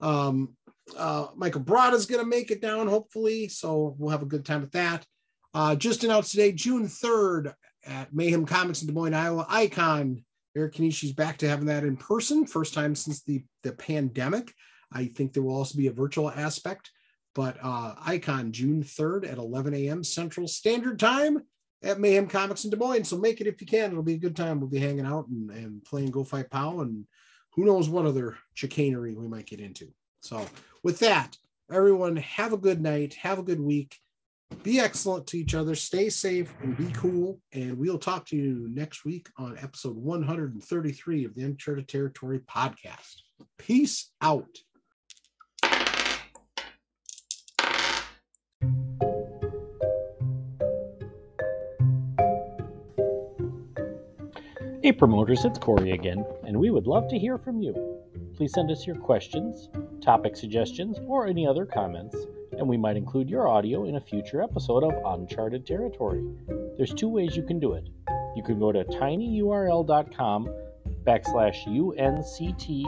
um, uh, Michael going to make it down, hopefully. So we'll have a good time with that. Uh, just announced today, June 3rd at Mayhem Comics in Des Moines, Iowa. Icon Eric Kanishi's back to having that in person, first time since the the pandemic. I think there will also be a virtual aspect, but uh, Icon June 3rd at 11 a.m. Central Standard Time at Mayhem Comics in Des Moines. So make it if you can. It'll be a good time. We'll be hanging out and, and playing Go Fight Pow and who knows what other chicanery we might get into. So with that, everyone have a good night. Have a good week. Be excellent to each other. Stay safe and be cool. And we'll talk to you next week on episode 133 of the Uncharted Territory podcast. Peace out. Hey promoters, it's Corey again, and we would love to hear from you. Please send us your questions, topic suggestions, or any other comments, and we might include your audio in a future episode of Uncharted Territory. There's two ways you can do it. You can go to tinyurl.com backslash uncter.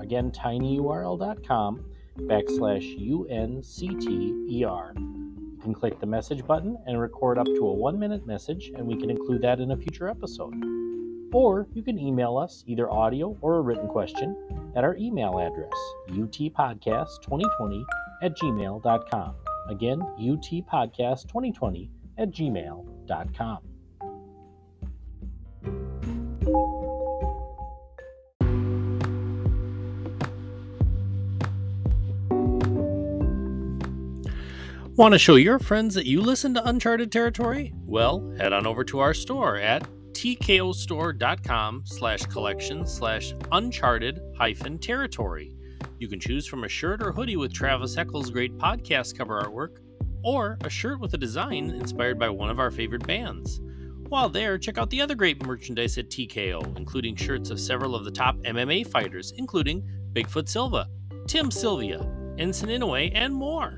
Again, tinyurl.com backslash uncter. You can click the message button and record up to a one minute message, and we can include that in a future episode. Or you can email us either audio or a written question at our email address, utpodcast2020 at gmail.com. Again, utpodcast2020 at gmail.com. Want to show your friends that you listen to Uncharted Territory? Well, head on over to our store at teekostore.com slash collection slash uncharted hyphen territory. You can choose from a shirt or hoodie with Travis Eccles' great podcast cover artwork, or a shirt with a design inspired by one of our favorite bands. While there, check out the other great merchandise at TKO, including shirts of several of the top MMA fighters, including Bigfoot Silva, Tim Sylvia, Enson Inoue, and more.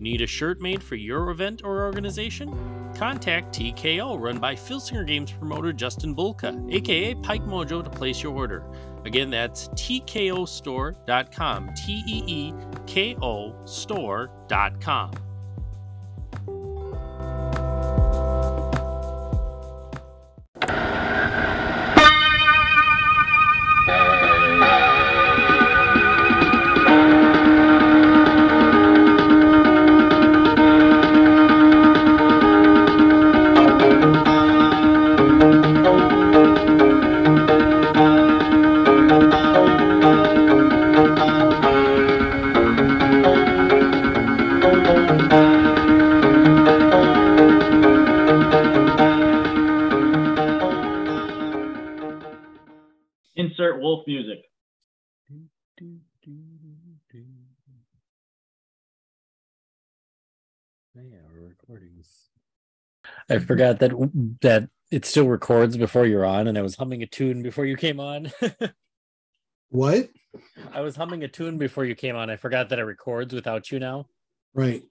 Need a shirt made for your event or organization? Contact TKO, run by Filsinger Games promoter Justin Bulka, aka Pike Mojo, to place your order. Again, that's teekostore.com. T E E K O store.com. wolf music. Yeah, we're recording. I forgot that that it still records before you're on, and I was humming a tune before you came on. What? I was humming a tune before you came on. I forgot that it records without you now. Right.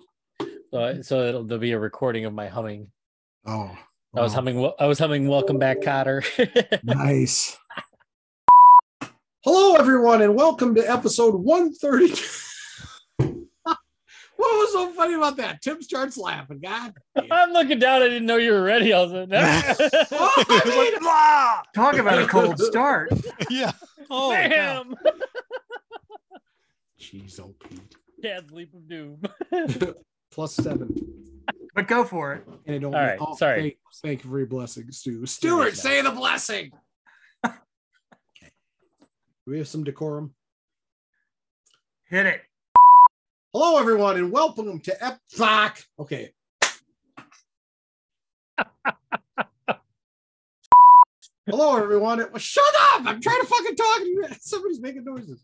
So, so it'll there'll be a recording of my humming. Oh. I was humming. I was humming. Welcome back, Cotter. Nice. Hello, everyone, and welcome to episode 132. what was so funny about that? Tim starts laughing. God. damn. I'm looking down. I didn't know you were ready. I was like, Oh, I mean, Talk about a cold start. yeah. Oh, cow. Bam! Jeez, oh Pete. Dad's leap of doom. plus seven. But go for it. And I don't. All right, oh, sorry. Thank, thank you for your blessing, Stu. Stuart, say the blessing. Do we have some decorum? Hit it. Hello, everyone, and welcome to Ep. Okay. Hello, everyone. It was shut up. I'm trying to fucking talk. to you. Somebody's making noises.